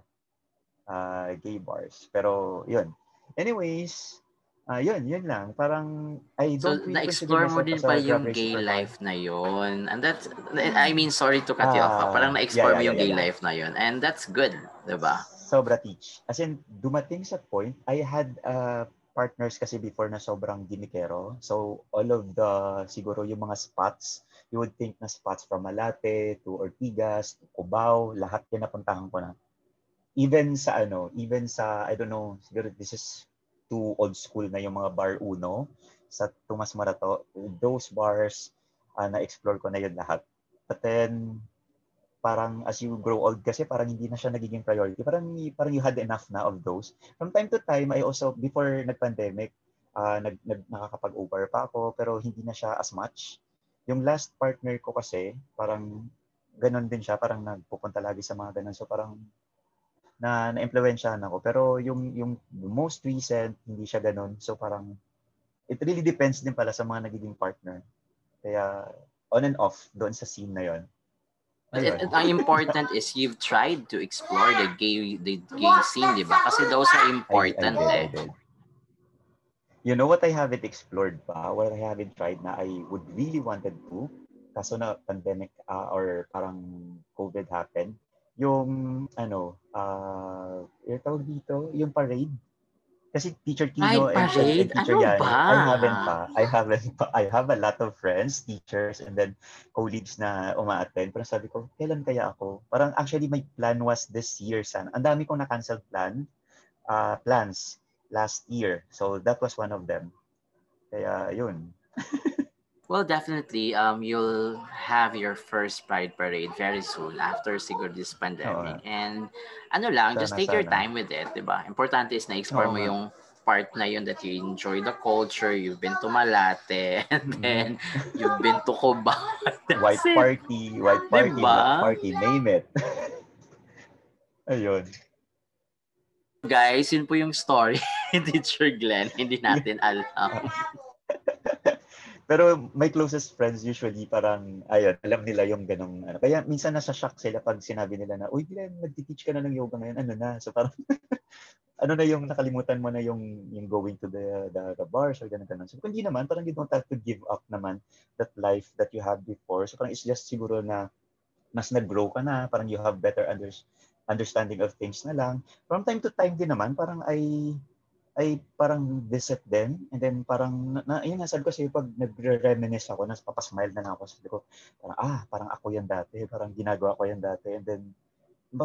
uh, gay bars. Pero yun. Anyways, uh, yun, yun lang. Parang, I don't so, na-explore mo din pa yung gay life na yun. And that's, I mean, sorry to cut you off. Parang na-explore yeah, yeah, mo yung yeah, gay yeah. life na yun. And that's good, di ba? Sobra teach. As in, dumating sa point, I had uh, partners kasi before na sobrang gimikero. So, all of the, siguro yung mga spots, you would think na spots from Malate to Ortigas to Cubao, lahat yan napuntahan ko na even sa ano, even sa, I don't know, siguro this is too old school na yung mga bar uno sa Tomas Marato, those bars, uh, na-explore ko na yun lahat. But then, parang as you grow old kasi parang hindi na siya nagiging priority. Parang, parang you had enough na of those. From time to time, I also, before nag-pandemic, uh, nag, nag, nakakapag-over pa ako, pero hindi na siya as much. Yung last partner ko kasi, parang ganun din siya, parang nagpupunta lagi sa mga ganun. So parang na na-impluwensyahan ako. Pero yung, yung most recent, hindi siya ganun. So parang, it really depends din pala sa mga nagiging partner. Kaya, on and off doon sa scene na yon. But it, it, ang important is you've tried to explore the gay the gay scene, di ba? Kasi those are important I, I did, eh. I did. You know what I haven't explored pa? What I haven't tried na I would really wanted to? Kaso na pandemic uh, or parang COVID happened yung ano, uh, yung tawag dito, yung parade. Kasi teacher Tino Ay, and, and teacher ano Yan, ba? I haven't pa. I haven't pa. I have a lot of friends, teachers, and then colleagues na uma-attend. Pero sabi ko, kailan kaya ako? Parang actually my plan was this year sana. Ang dami kong na-cancel plan, uh, plans last year. So that was one of them. Kaya yun. Well, definitely, um, you'll have your first Pride Parade very soon after siguro this pandemic. Oo. And ano lang, just take your time with it, di ba? Importante is na-explore mo yung part na yun that you enjoy the culture, you've been to Malate, and mm-hmm. then you've been to Cubao. White it. party, white party, diba? black party, name it. Ayun. Guys, yun po yung story Teacher Glenn. Hindi natin alam. Pero my closest friends usually parang, ayun, alam nila yung ganong, ano. Kaya minsan nasa shock sila pag sinabi nila na, uy, Glenn, nagtiteach ka na ng yoga ngayon, ano na? So parang, ano na yung nakalimutan mo na yung, yung going to the, the, the bars or ganun ganun. So hindi naman, parang you don't have to give up naman that life that you had before. So parang it's just siguro na mas nag-grow ka na, parang you have better under, understanding of things na lang. From time to time din naman, parang I I parang visit them and then parang, na, yun nga, sabi ko sa'yo, pag nagre-reminisce ako, nas papasmile na ako, sabi ko, parang, ah, parang ako yan dati, parang ginagawa ko yan dati, and then,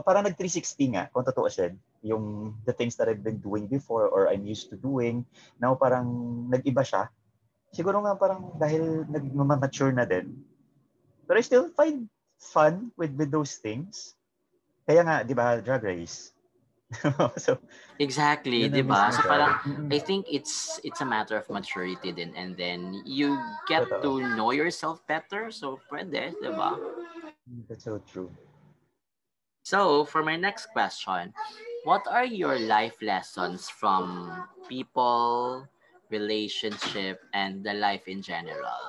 parang nag 360 nga, kung totoo siya, yung the things that I've been doing before or I'm used to doing, now parang nag-iba siya. Siguro nga parang dahil nag-mature na din. But I still find fun with, with those things. Kaya nga, di ba, drag race, so exactly, 'di ba? So parang I think it's it's a matter of maturity din and then you get to know yourself better. So pwede, 'di ba? That's so true. So, for my next question, what are your life lessons from people, relationship, and the life in general?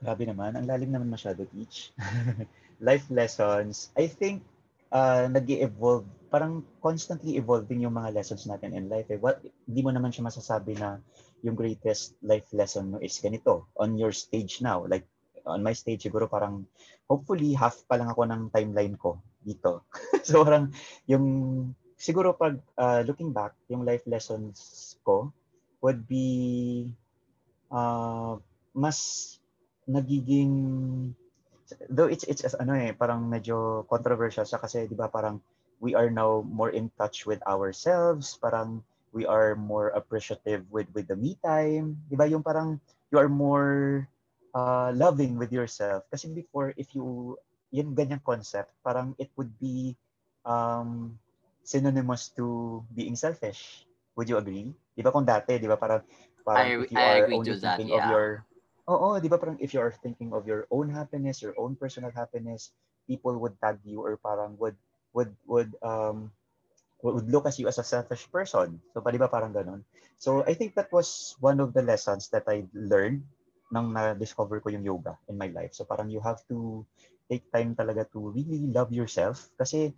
Grabe naman. Ang lalim naman masyado, Teach. life lessons. I think uh, nag evolve parang constantly evolving yung mga lessons natin in life. Eh. What, hindi mo naman siya masasabi na yung greatest life lesson mo is ganito on your stage now. Like, on my stage, siguro parang, hopefully, half pa lang ako ng timeline ko dito. so, parang, yung, siguro pag uh, looking back, yung life lessons ko would be, uh, mas nagiging though it's it's ano eh parang medyo controversial siya kasi 'di ba parang we are now more in touch with ourselves, parang we are more appreciative with with the me time. 'Di ba yung parang you are more uh, loving with yourself. Kasi before if you yun ganyang concept, parang it would be um, synonymous to being selfish. Would you agree? 'Di ba kung dati, 'di ba parang parang I, if you I are agree only to that, thinking yeah. of your oh, Oo, 'di ba parang if you are thinking of your own happiness, your own personal happiness, people would tag you or parang would would would um would look as you as a selfish person. So, pa, di ba parang ganun? So, I think that was one of the lessons that I learned nang na-discover ko yung yoga in my life. So, parang you have to take time talaga to really love yourself kasi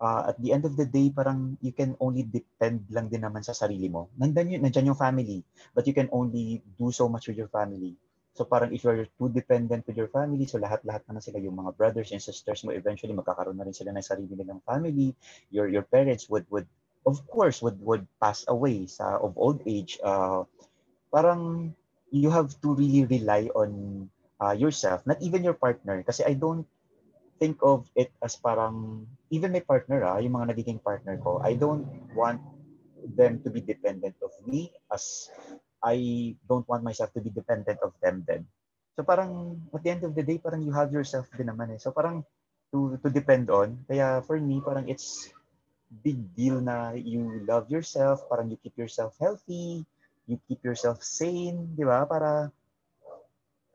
uh, at the end of the day, parang you can only depend lang din naman sa sarili mo. Nandiyan, yun, nandiyan yung family, but you can only do so much with your family. So parang if you're too dependent with your family, so lahat-lahat na sila yung mga brothers and sisters mo, eventually magkakaroon na rin sila ng sarili nilang family. Your your parents would would of course would would pass away sa of old age. Uh, parang you have to really rely on uh, yourself, not even your partner. Kasi I don't think of it as parang even my partner, ah, yung mga nagiging partner ko, I don't want them to be dependent of me as I don't want myself to be dependent of them then. So parang at the end of the day, parang you have yourself din naman eh. So parang to, to depend on. Kaya for me, parang it's big deal na you love yourself, parang you keep yourself healthy, you keep yourself sane, di ba? Para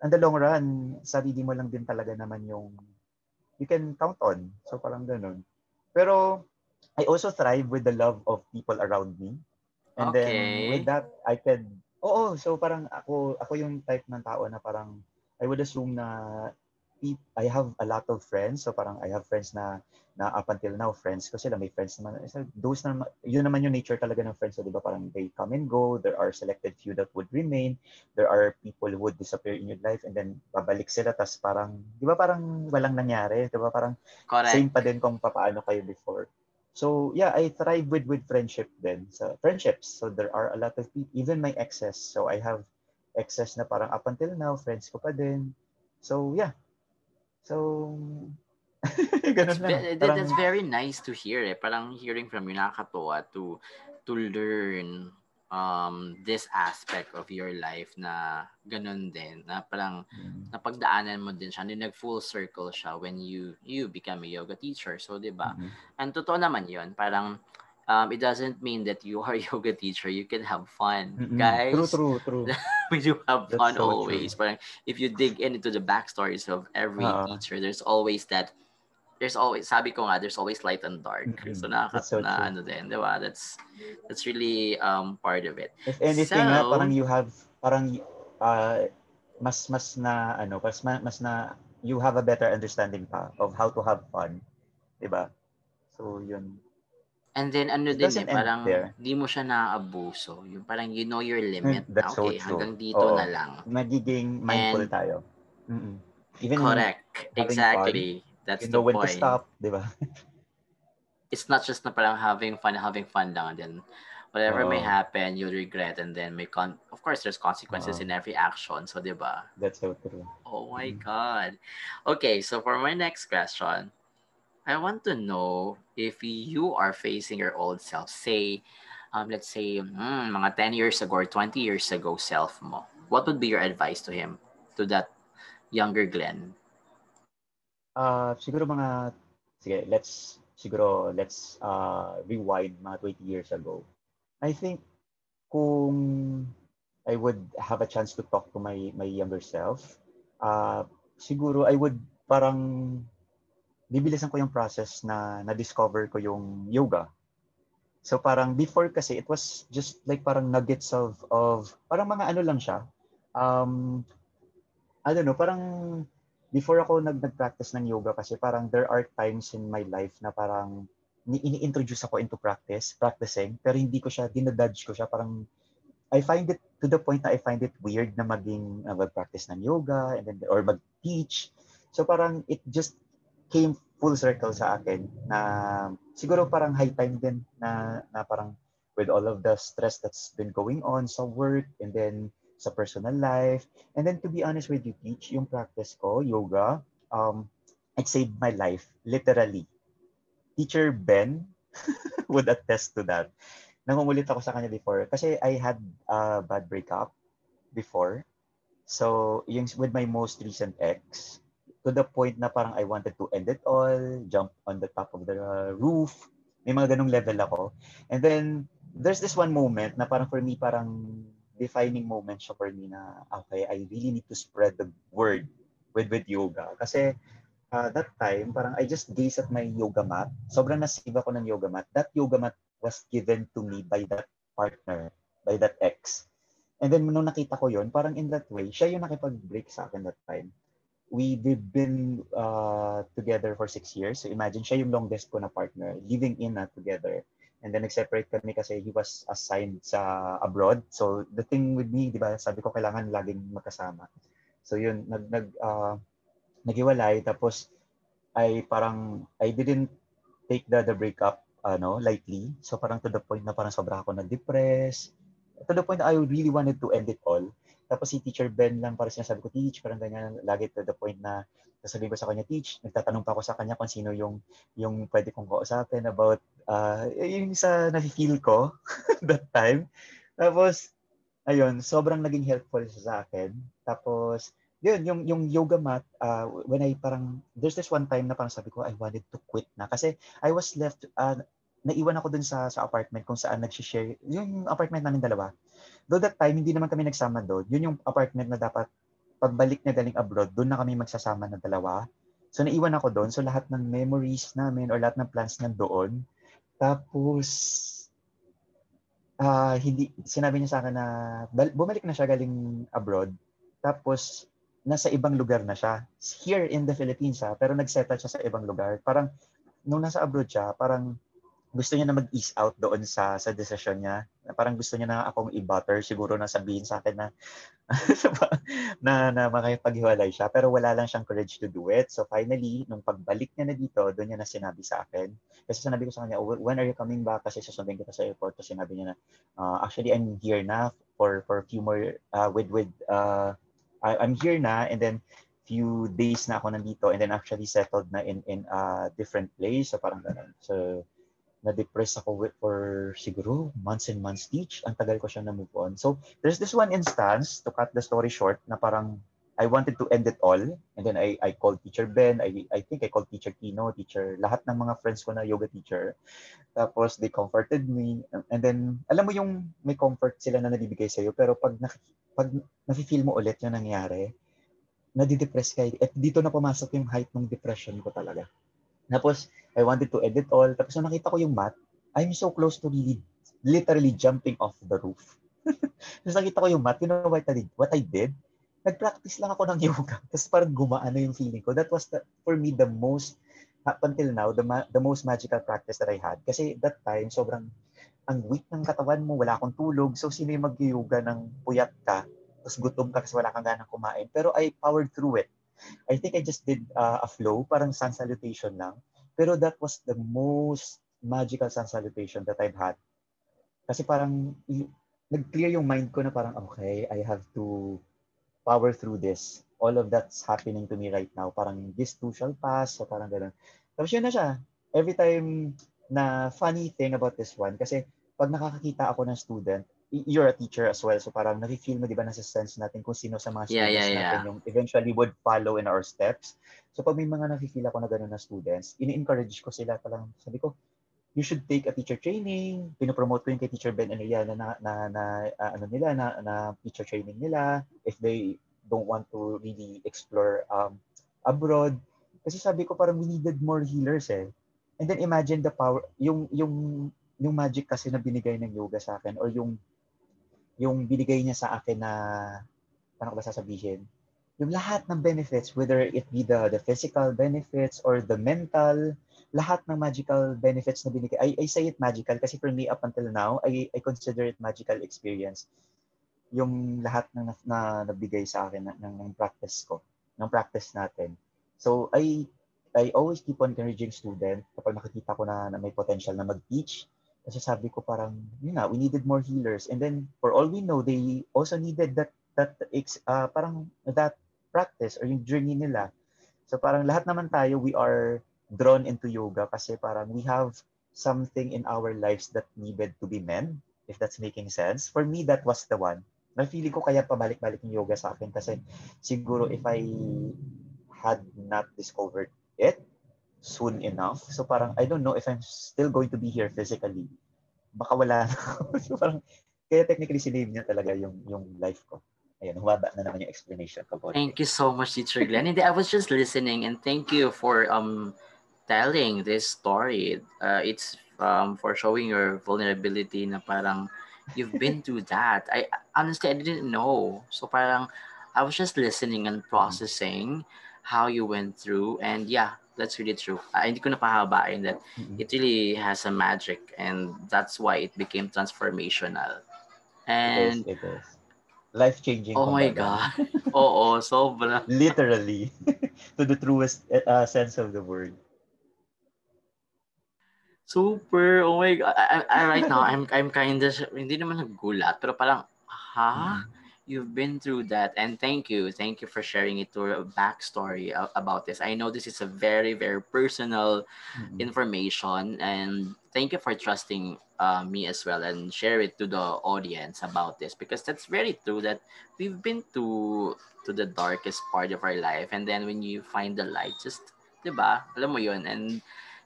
on the long run, sarili mo lang din talaga naman yung you can count on. So parang ganun. Pero I also thrive with the love of people around me. And okay. then with that, I can Oo, so parang ako ako yung type ng tao na parang I would assume na I have a lot of friends. So parang I have friends na na up until now friends ko sila may friends naman. So those na yun naman yung nature talaga ng friends, so, 'di ba? Parang they come and go. There are selected few that would remain. There are people who would disappear in your life and then babalik sila tas parang 'di ba parang walang nangyari, 'di ba? Parang Correct. same pa din kung paano kayo before. So yeah, I thrive with with friendship then. So friendships. So there are a lot of people, even my exes. So I have exes na parang up until now, friends ko pa din. So yeah. So that's, ve- parang, that's very nice to hear eh. Parang hearing from you nakakatuwa to to learn um, this aspect of your life na ganun din, na parang mm. napagdaanan mo din siya, nag full circle siya when you you become a yoga teacher. So, di ba? Mm-hmm. And totoo naman yun, parang um, it doesn't mean that you are a yoga teacher, you can have fun. Mm-hmm. Guys, true, true, true. we do have That's fun so always. True. Parang if you dig into the backstories of every uh, teacher, there's always that there's always sabi ko nga there's always light and dark. Mm-hmm. So nakaka so na ano din, 'di ba? That's that's really um part of it. If anything so, nga, parang you have parang uh, mas mas na ano, mas mas na you have a better understanding pa of how to have fun, 'di ba? So yun. And then ano din eh, parang hindi mo siya naaabuso. Yung parang you know your limit. That's na, okay, so true. hanggang dito Oo. na lang. Magiging mindful And, tayo. Mm-mm. Even correct. Exactly. Fun, That's you know the when point. to stop, di ba? It's not just na parang having fun, having fun lang. And then whatever may happen, you'll regret and then may con of course there's consequences in every action. So, 'di ba? That's so true. Oh my Mm. god. Okay, so for my next question, I want to know if you are facing your old self, say um let's say mm, mga 10 years ago or 20 years ago self mo. What would be your advice to him, to that younger Glenn? Ah, siguro mga sige, let's siguro let's uh, rewind mga 20 years ago. I think kung I would have a chance to talk to my my younger self, uh, siguro I would parang bibilisan ko yung process na na-discover ko yung yoga. So parang before kasi it was just like parang nuggets of of parang mga ano lang siya. Um I don't know, parang before ako nag nag-practice ng yoga kasi parang there are times in my life na parang ni ini-introduce ako into practice, practicing, pero hindi ko siya, dinadudge ko siya, parang I find it to the point na I find it weird na maging uh, mag-practice ng yoga and then or mag-teach. So parang it just came full circle sa akin na siguro parang high time din na na parang with all of the stress that's been going on sa work and then sa personal life. And then to be honest with you, teach yung practice ko, yoga, um, it saved my life, literally. Teacher Ben would attest to that. Nangungulit ako sa kanya before kasi I had a bad breakup before. So, yung with my most recent ex, to the point na parang I wanted to end it all, jump on the top of the roof. May mga ganong level ako. And then, there's this one moment na parang for me, parang defining moment siya for me na, okay, I really need to spread the word with with yoga. Kasi uh, that time, parang I just gaze at my yoga mat. Sobrang nasave ako ng yoga mat. That yoga mat was given to me by that partner, by that ex. And then nung nakita ko yon parang in that way, siya yung nakipag-break sa akin that time. We, we've been uh, together for six years. So imagine, siya yung longest ko na partner, living in na together. And then nag-separate kami kasi he was assigned sa abroad. So the thing with me, di ba, sabi ko kailangan laging magkasama. So yun, nag, nag, uh, naghiwalay. Tapos I parang, I didn't take the, the breakup ano, lightly. So parang to the point na parang sobra ako na-depress. To the point na I really wanted to end it all. Tapos si Teacher Ben lang para sinasabi ko, Teach, parang ganyan, lagi to the point na sasabihin ko sa kanya, Teach, nagtatanong pa ako sa kanya kung sino yung, yung pwede kong kausapin about uh, yung sa nafe-feel ko that time. Tapos, ayun, sobrang naging helpful siya sa akin. Tapos, yun, yung, yung yoga mat, uh, when I parang, there's this one time na parang sabi ko, I wanted to quit na. Kasi I was left, uh, naiwan ako dun sa, sa apartment kung saan nag-share, yung apartment namin dalawa. Though that time, hindi naman kami nagsama doon. Yun yung apartment na dapat, pagbalik na galing abroad, doon na kami magsasama na dalawa. So naiwan ako doon. So lahat ng memories namin or lahat ng plans nandoon. Tapos, uh, hindi, sinabi niya sa akin na bumalik na siya galing abroad. Tapos, nasa ibang lugar na siya. Here in the Philippines ha, pero nag-settle siya sa ibang lugar. Parang, nung nasa abroad siya, parang gusto niya na mag-ease out doon sa sa decision niya. Parang gusto niya na akong i-butter. Siguro na sabihin sa akin na na, na makipaghiwalay siya. Pero wala lang siyang courage to do it. So finally, nung pagbalik niya na dito, doon niya na sinabi sa akin. Kasi sinabi ko sa kanya, when are you coming back? Kasi susundin kita sa airport. Tapos sinabi niya na, uh, actually, I'm here na for for a few more, uh, with, with, uh, I, I'm here na. And then, few days na ako nandito and then actually settled na in in a different place so parang ganun. So na-depress ako for siguro months and months each. Ang tagal ko siya na move on. So, there's this one instance, to cut the story short, na parang I wanted to end it all. And then I, I called Teacher Ben. I, I think I called Teacher Kino, Teacher, lahat ng mga friends ko na yoga teacher. Tapos they comforted me. And then, alam mo yung may comfort sila na nabibigay sa'yo. Pero pag, na, pag nafe-feel mo ulit yung nangyari, nadidepress ka. At dito na pumasok yung height ng depression ko talaga. Tapos, I wanted to edit all. Tapos nung nakita ko yung mat, I'm so close to really, literally jumping off the roof. Tapos nakita ko yung mat, you know what I did? What I did? Nag-practice lang ako ng yoga. Tapos parang gumaan na yung feeling ko. That was, the, for me, the most, up until now, the, ma- the most magical practice that I had. Kasi that time, sobrang, ang weak ng katawan mo, wala akong tulog. So, sino yung mag-yoga ng puyat ka? Tapos gutom ka kasi wala kang ganang kumain. Pero I powered through it. I think I just did uh, a flow, parang sun salutation lang. Pero that was the most magical sun salutation that I've had Kasi parang nag-clear yung mind ko na parang, okay, I have to power through this. All of that's happening to me right now. Parang this too shall pass. So parang ganun. Tapos yun na siya. Every time na funny thing about this one, kasi pag nakakakita ako ng student, you're a teacher as well. So parang nafe-feel mo, di ba, nasa sense natin kung sino sa mga students yeah, yeah, yeah. natin yung eventually would follow in our steps. So pag may mga nafe-feel ako na gano'n na students, ini-encourage ko sila palang, sabi ko, you should take a teacher training. Pinopromote ko yung kay Teacher Ben Elia na, na, na, na uh, ano nila, na, na teacher training nila if they don't want to really explore um, abroad. Kasi sabi ko parang we needed more healers eh. And then imagine the power, yung, yung, yung magic kasi na binigay ng yoga sa akin or yung yung binigay niya sa akin na paano ko ba sasabihin? Yung lahat ng benefits, whether it be the, the physical benefits or the mental, lahat ng magical benefits na binigay. I, I say it magical kasi for me up until now, I, I consider it magical experience. Yung lahat ng na, na nabigay sa akin ng, ng, ng practice ko, ng practice natin. So I I always keep on encouraging student kapag nakikita ko na, na may potential na mag-teach, kasi sabi ko parang, yun nga, we needed more healers. And then, for all we know, they also needed that, that uh, parang that practice or yung journey nila. So parang lahat naman tayo, we are drawn into yoga kasi parang we have something in our lives that needed to be met, if that's making sense. For me, that was the one. Na feeling ko kaya pabalik-balik yung yoga sa akin kasi siguro if I had not discovered it, soon enough. So parang, I don't know if I'm still going to be here physically. Baka wala na so parang, kaya technically sinave niya talaga yung, yung life ko. Ayun, humaba na naman yung explanation ko. Thank you so much, Teacher Glenn. And I was just listening and thank you for um telling this story. Uh, it's um, for showing your vulnerability na parang you've been through that. I honestly I didn't know. So parang I was just listening and processing how you went through and yeah, that's really true. Uh, hindi ko na pahabain that mm-hmm. it really has a magic and that's why it became transformational. And it is. It is. Life-changing. Oh my God. Oo, sobra. Literally. to the truest uh, sense of the word. Super. Oh my God. I, I, right now, I'm, I'm kind of, hindi naman nagulat, pero parang, ha? Mm-hmm you've been through that and thank you thank you for sharing it to a backstory about this i know this is a very very personal mm-hmm. information and thank you for trusting uh, me as well and share it to the audience about this because that's very true that we've been to to the darkest part of our life and then when you find the light just diba alam mo yun and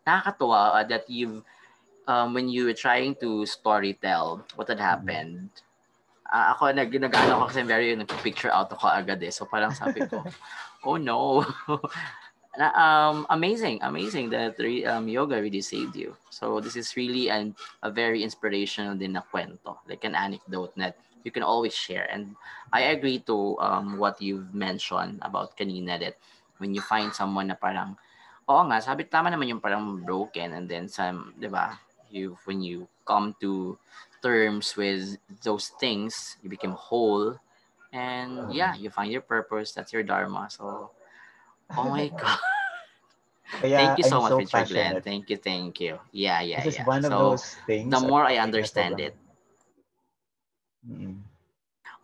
nakakatuwa uh, that you've um, when you were trying to story tell what had mm-hmm. happened mm-hmm uh, ako nag nag-ano ako kasi very nag-picture out ako agad eh. So parang sabi ko, oh no. na, um, amazing, amazing that um, yoga really saved you. So this is really an, a very inspirational din na kwento, like an anecdote that you can always share. And I agree to um, what you've mentioned about kanina that when you find someone na parang, oo nga, sabi tama naman yung parang broken and then some, di ba, you, when you come to terms with those things, you become whole, and yeah, you find your purpose. That's your dharma. So, oh my god. Kaya thank you so I'm much, so Richard Glenn. Thank you, thank you. Yeah, yeah, this yeah. one of so, those things. The more I understand it. Mm-hmm.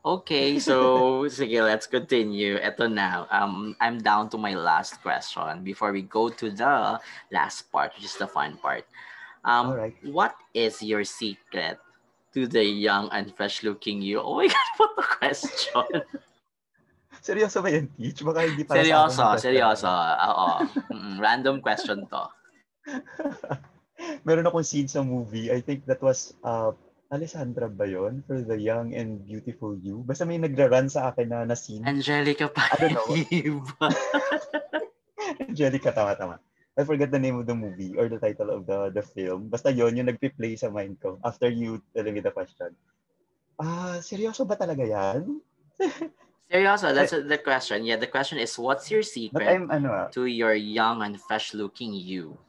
Okay, so sige, let's continue. Ito na. Um, I'm down to my last question before we go to the last part, which is the fun part. Um, right. What is your secret to the young and fresh-looking you? Oh my God, what a question! seryoso ba yan, Teach? Baka hindi para seryoso, sa seryoso. Oo. Mm, random question to. Meron akong scene sa movie. I think that was uh, Alessandra ba yun? For the young and beautiful you? Basta may nagra-run sa akin na, na scene. Angelica pa. I don't know. Angelica, tama-tama. I forget the name of the movie or the title of the the film. Basta yon yung nagpi-play sa mind ko after you telling me the question. Ah, uh, seryoso ba talaga yan? seryoso, that's the question. Yeah, the question is what's your secret I'm, ano, to your young and fresh-looking you?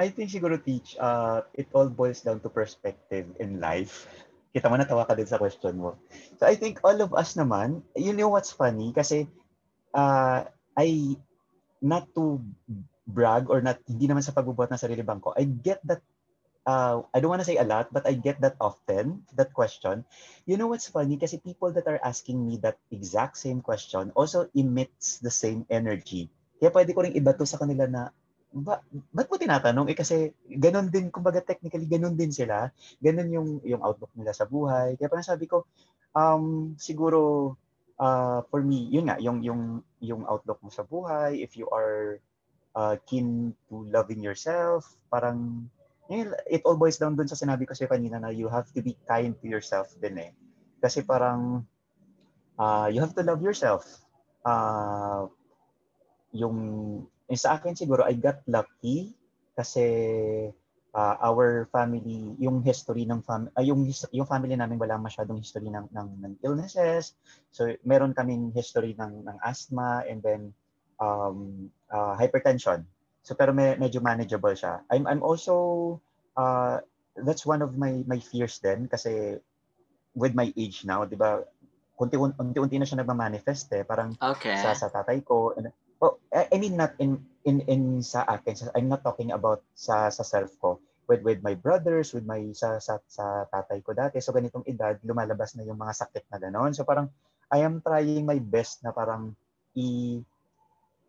I think siguro teach, uh, it all boils down to perspective in life. Kita mo natawa ka din sa question mo. So I think all of us naman, you know what's funny? Kasi uh, I not to brag or not hindi naman sa pagbubuhat ng sarili bangko, I get that uh, I don't want to say a lot, but I get that often, that question. You know what's funny? Kasi people that are asking me that exact same question also emits the same energy. Kaya pwede ko rin iba to sa kanila na, ba, ba't mo tinatanong? Eh kasi ganun din, kumbaga technically, ganun din sila. Ganun yung, yung outlook nila sa buhay. Kaya parang sabi ko, um, siguro, uh, for me, yun nga, yung, yung, yung outlook mo sa buhay, if you are uh, keen to loving yourself, parang it all boils down dun sa sinabi ko sa kanina na you have to be kind to yourself din eh. Kasi parang uh, you have to love yourself. Uh, yung, yung sa akin siguro, I got lucky kasi uh, our family, yung history ng fam uh, yung yung family namin wala masyadong history ng ng, ng illnesses. So meron kaming history ng ng asthma and then um, uh, hypertension. So pero may, medyo manageable siya. I'm I'm also uh, that's one of my my fears then kasi with my age now, 'di ba? Unti-unti na siya nagma-manifest eh, parang okay. sa sa tatay ko. Oh, I mean not in in in sa akin. I'm not talking about sa sa self ko with with my brothers, with my sa sa, sa tatay ko dati. So ganitong edad, lumalabas na yung mga sakit na ganoon. So parang I am trying my best na parang i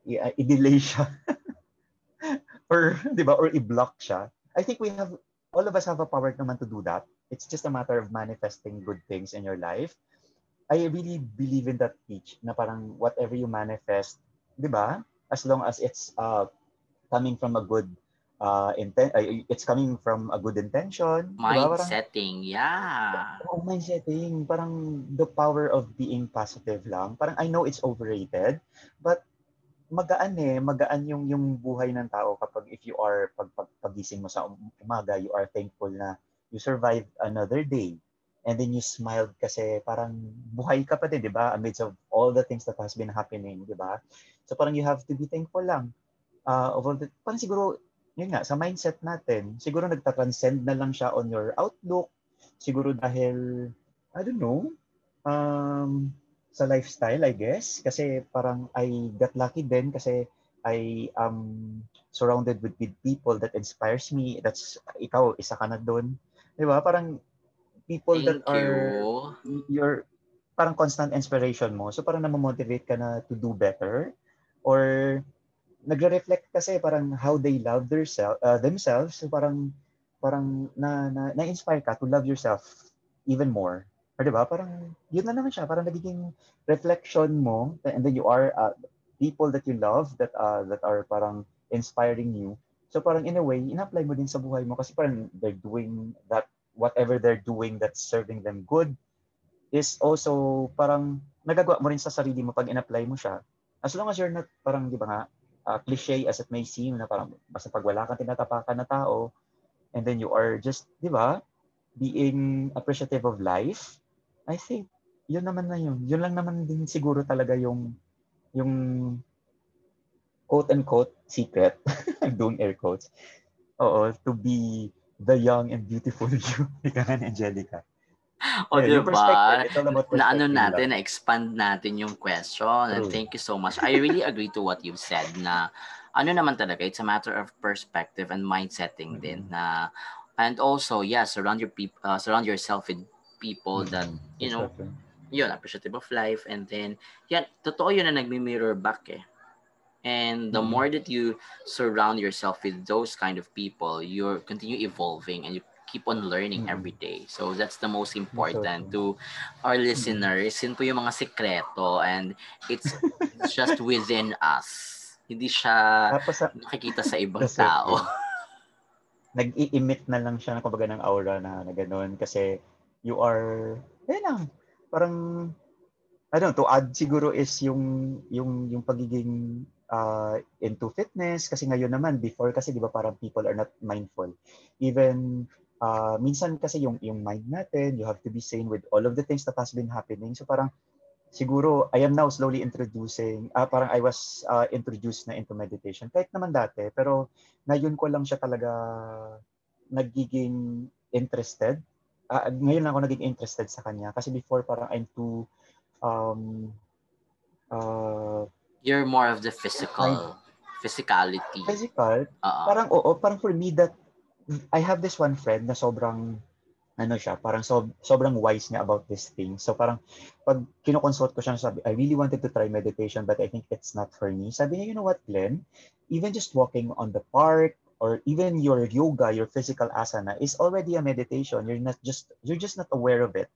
i- i-delay siya. or 'di ba or i-block siya i think we have all of us have a power naman to do that it's just a matter of manifesting good things in your life i really believe in that teach na parang whatever you manifest 'di ba as long as it's uh coming from a good uh intent uh, it's coming from a good intention mind diba? setting yeah oh mind setting parang the power of being positive lang parang i know it's overrated but magaan eh, magaan yung yung buhay ng tao kapag if you are pag, pag pagising mo sa umaga, you are thankful na you survived another day. And then you smiled kasi parang buhay ka pa din, di ba? Amidst of all the things that has been happening, di ba? So parang you have to be thankful lang. Uh, all the, parang siguro, yun nga, sa mindset natin, siguro nagta-transcend na lang siya on your outlook. Siguro dahil, I don't know, um, sa lifestyle, I guess. Kasi parang I got lucky din kasi I am surrounded with, with people that inspires me. That's, ikaw, isa ka na doon. Di ba? Parang people Thank that are you. your parang constant inspiration mo. So parang na-motivate ka na to do better or nagre-reflect kasi parang how they love their self, uh, themselves. So parang parang na, na na-inspire ka to love yourself even more. Or di ba? Parang, yun na naman siya. Parang nagiging reflection mo and then you are uh, people that you love that uh, that are parang inspiring you. So parang in a way, in-apply mo din sa buhay mo kasi parang they're doing that, whatever they're doing that's serving them good is also parang nagagawa mo rin sa sarili mo pag in-apply mo siya. As long as you're not parang, di ba nga, uh, cliche as it may seem na parang basta pag wala kang tinatapakan na tao and then you are just, di ba, being appreciative of life, I think, yun naman na yun. Yun lang naman din siguro talaga yung, yung quote-unquote secret. I'm doing air quotes. Oo, to be the young and beautiful you. Ika nga ni Angelica. O, yeah, diba? Na ano natin, na-expand natin yung question. And thank you so much. I really agree to what you've said na ano naman talaga, it's a matter of perspective and mindsetting mm-hmm. din na and also, yeah, surround your people, uh, surround yourself with people that, you know, yun, appreciative of life. And then, yan, totoo yun na nagmi-mirror back eh. And the mm-hmm. more that you surround yourself with those kind of people, you continue evolving and you keep on learning mm-hmm. every day. So that's the most important to our mm-hmm. listeners. Yun po yung mga sekreto and it's just within us. Hindi siya nakikita sa ibang tao. Nag-i-emit na lang siya ng kumbaga ng aura na, na gano'n kasi you are, eh lang, parang, I don't know, to add siguro is yung, yung, yung pagiging uh, into fitness, kasi ngayon naman, before kasi di ba parang people are not mindful. Even, uh, minsan kasi yung, yung mind natin, you have to be sane with all of the things that has been happening. So parang, siguro, I am now slowly introducing, uh, parang I was uh, introduced na into meditation. Kahit naman dati, pero ngayon ko lang siya talaga nagiging interested uh, ngayon lang ako naging interested sa kanya kasi before parang I'm too um uh, you're more of the physical I, physicality physical uh-uh. parang oo parang for me that I have this one friend na sobrang ano siya, parang so, sobrang wise niya about this thing. So parang pag kinoconsult ko siya, sabi, I really wanted to try meditation but I think it's not for me. Sabi niya, you know what, Glenn? Even just walking on the park or even your yoga, your physical asana is already a meditation. You're not just you're just not aware of it.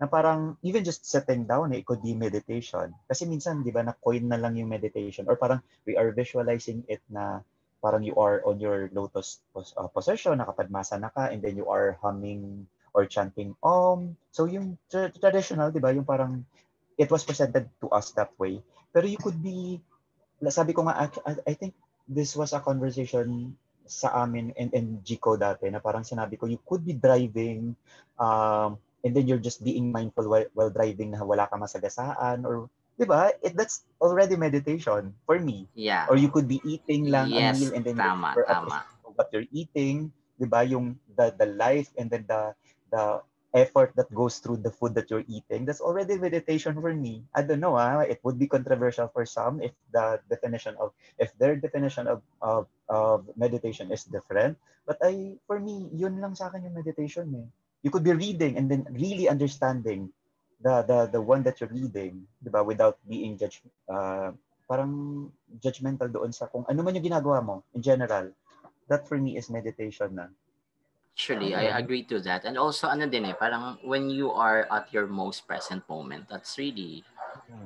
Na parang even just sitting down, it could be meditation. Kasi minsan, di ba, na-coin na lang yung meditation or parang we are visualizing it na parang you are on your lotus uh, position, nakapadmasa na ka, and then you are humming or chanting Om. So yung tra- traditional, di ba, yung parang it was presented to us that way. Pero you could be, sabi ko nga, I, think this was a conversation sa amin and, and Gico dati na parang sinabi ko, you could be driving um, and then you're just being mindful while, while driving na wala ka masagasaan or 'di ba? It that's already meditation for me. Yeah. Or you could be eating lang yes, a meal and then tama, you're tama. what you're eating, 'di ba? Yung the the life and then the the effort that goes through the food that you're eating, that's already meditation for me. I don't know, ah, it would be controversial for some if the definition of if their definition of of, of meditation is different. But I for me, yun lang sa akin yung meditation eh. You could be reading and then really understanding the the the one that you're reading, 'di ba, without being judge uh, parang judgmental doon sa kung ano man yung ginagawa mo in general. That for me is meditation na. Actually, I agree to that. And also, ano din eh, parang when you are at your most present moment, that's really,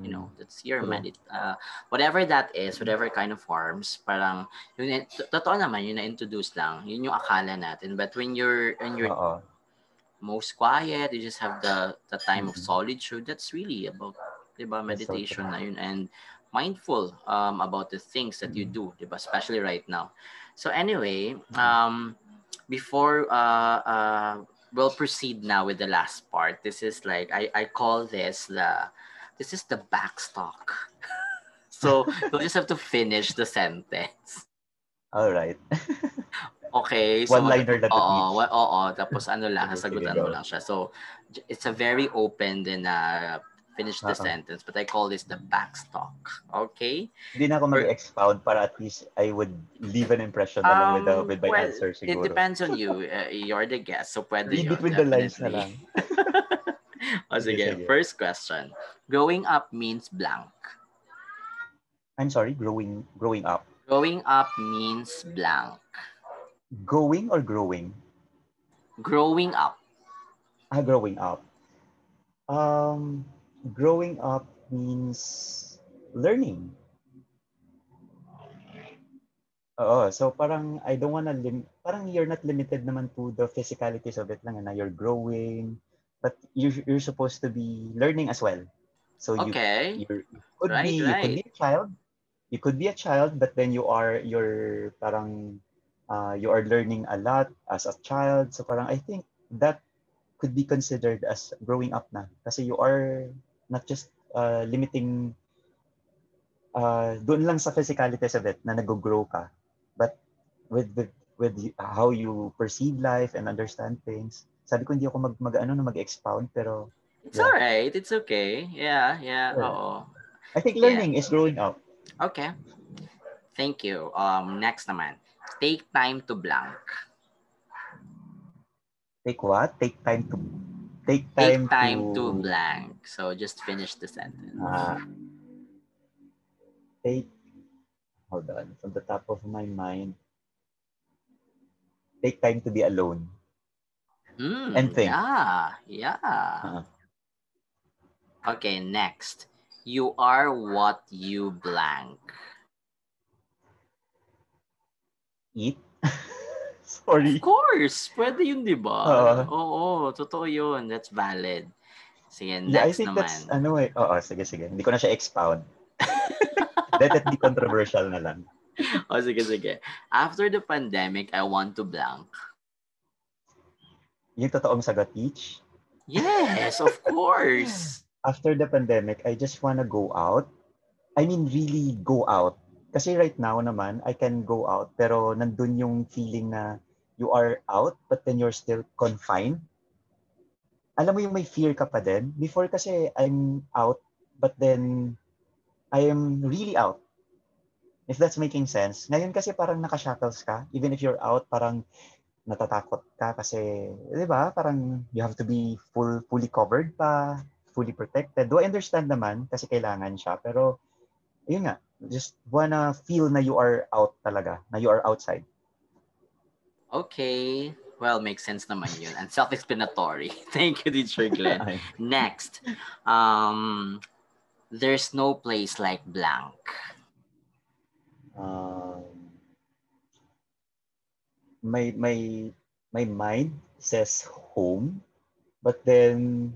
you know, that's your True. medit, uh, whatever that is, whatever kind of forms, parang, yun, eh, to- totoo naman, yun na-introduce lang, yun yung akala natin. But when you're, when you're Oo. Most quiet, you just have the, the time of Mhm. solitude, that's really about, di ba, so meditation na yun. And mindful um, about the things that you Mhm. do, di ba, especially right now. So anyway, Mhm. um, before uh, uh, we'll proceed now with the last part. This is like I, I call this the this is the backstock. so you'll just have to finish the sentence. All right. Okay, so One-liner to oo, wa- oo, tapos ano lang, sasagutan mo lang siya. So it's a very open then uh, finish the Oo. sentence, but I call this the backstock. Okay? Hindi na ako mag-expound para at least I would leave an impression na lang with, the, Um, with my well, answer It siguro. depends on you. Uh, you're the guest, so pwede Read yun, between the lines na lang. o Sige, sige, sige. first question. Growing up means blank. I'm sorry, growing growing up. Growing up means blank. Going or growing? Growing up. Ah, growing up. Um, growing up means learning. Oo, so parang I don't wanna lim parang you're not limited naman to the physicalities of it lang na you're growing, but you you're supposed to be learning as well. So you Okay. you're, you could Right, be you could be a child, you could be a child, but then you are you're parang uh, you are learning a lot as a child. So parang I think that could be considered as growing up na kasi you are not just uh, limiting uh, doon lang sa physicalities of it na nag-grow ka but with with with how you perceive life and understand things sabi ko hindi ako mag, mag ano na mag-expound pero It's Yeah. alright. It's okay. Yeah, yeah. Sure. Oo. I think Yeah. learning is growing up Okay. Thank you. Um, next naman. Take time to blank. take what take time to take Take time, time to, to blank. So just finish the sentence. Ah. take hold on from the top of my mind take time to be alone Mm, and think. Yeah, yeah. Uh-huh. Okay, next. You are what you blank. Eat sorry Of course, pwede yun, di ba? Oo. Oo, totoo yun. That's valid. Sige, Yeah, I next think naman. that's ano eh. Oo, sige, sige. Hindi ko na siya expound. Let it be controversial na lang. oh, sige, sige. After the pandemic, I want to blank. Yung totoong sagot, Teach. Yes, of course. After the pandemic, I just wanna go out. I mean, really go out. Kasi right now naman, I can go out, pero nandun yung feeling na you are out, but then you're still confined. Alam mo yung may fear ka pa din? Before kasi I'm out, but then I am really out. If that's making sense. Ngayon kasi parang naka-shackles ka. Even if you're out, parang natatakot ka kasi, di ba, parang you have to be full, fully covered pa, fully protected. Do I understand naman kasi kailangan siya, pero yun nga, just wanna feel na you are out talaga, na you are outside. Okay. Well, makes sense naman yun. And self-explanatory. Thank you, Teacher Glenn. Next. Um, there's no place like blank. Um, my, my, my mind says home, but then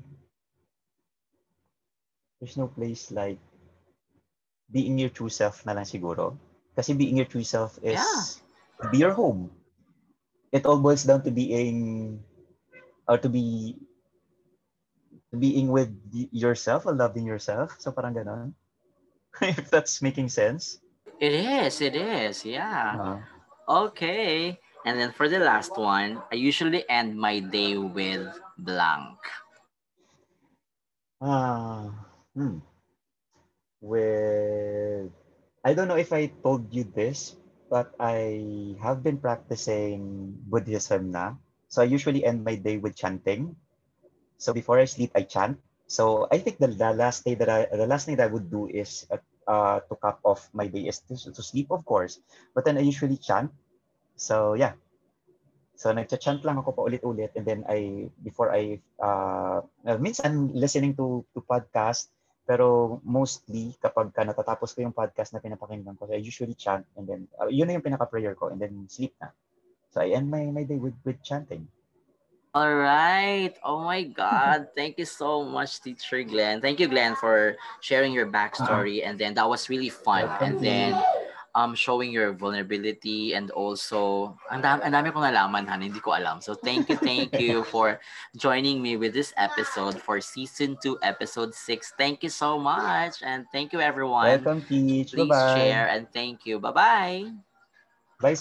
there's no place like being your true self na lang siguro. Kasi being your true self is yeah. be your home it all boils down to being or to be being with yourself or loving yourself. So parang ganon. if that's making sense. It is, it is, yeah. Uh-huh. Okay. And then for the last one, I usually end my day with blank. Ah, uh, hmm. With I don't know if I told you this, but I have been practicing Buddhism na. So I usually end my day with chanting. So before I sleep, I chant. So I think the, the last day that I the last thing that I would do is uh, uh, to cap off my day is to, to sleep, of course. But then I usually chant. So yeah. So nagcha-chant lang ako pa ulit-ulit and then I before I uh, minsan listening to to podcast pero mostly, kapag ka natatapos ko yung podcast na pinapakinggan ko, I usually chant and then, uh, yun na yung pinaka-prayer ko and then sleep na. So I end my, my day with, with chanting. All right. Oh my God. Thank you so much, Teacher Glenn. Thank you, Glenn, for sharing your backstory. Uh-huh. And then that was really fun. And then um showing your vulnerability and also ang dami, ang dami kong nalaman han hindi ko alam. So thank you thank you for joining me with this episode for season 2 episode 6 thank you so much and thank you everyone. Welcome Peach. Please Bye-bye. share and thank you. Bye bye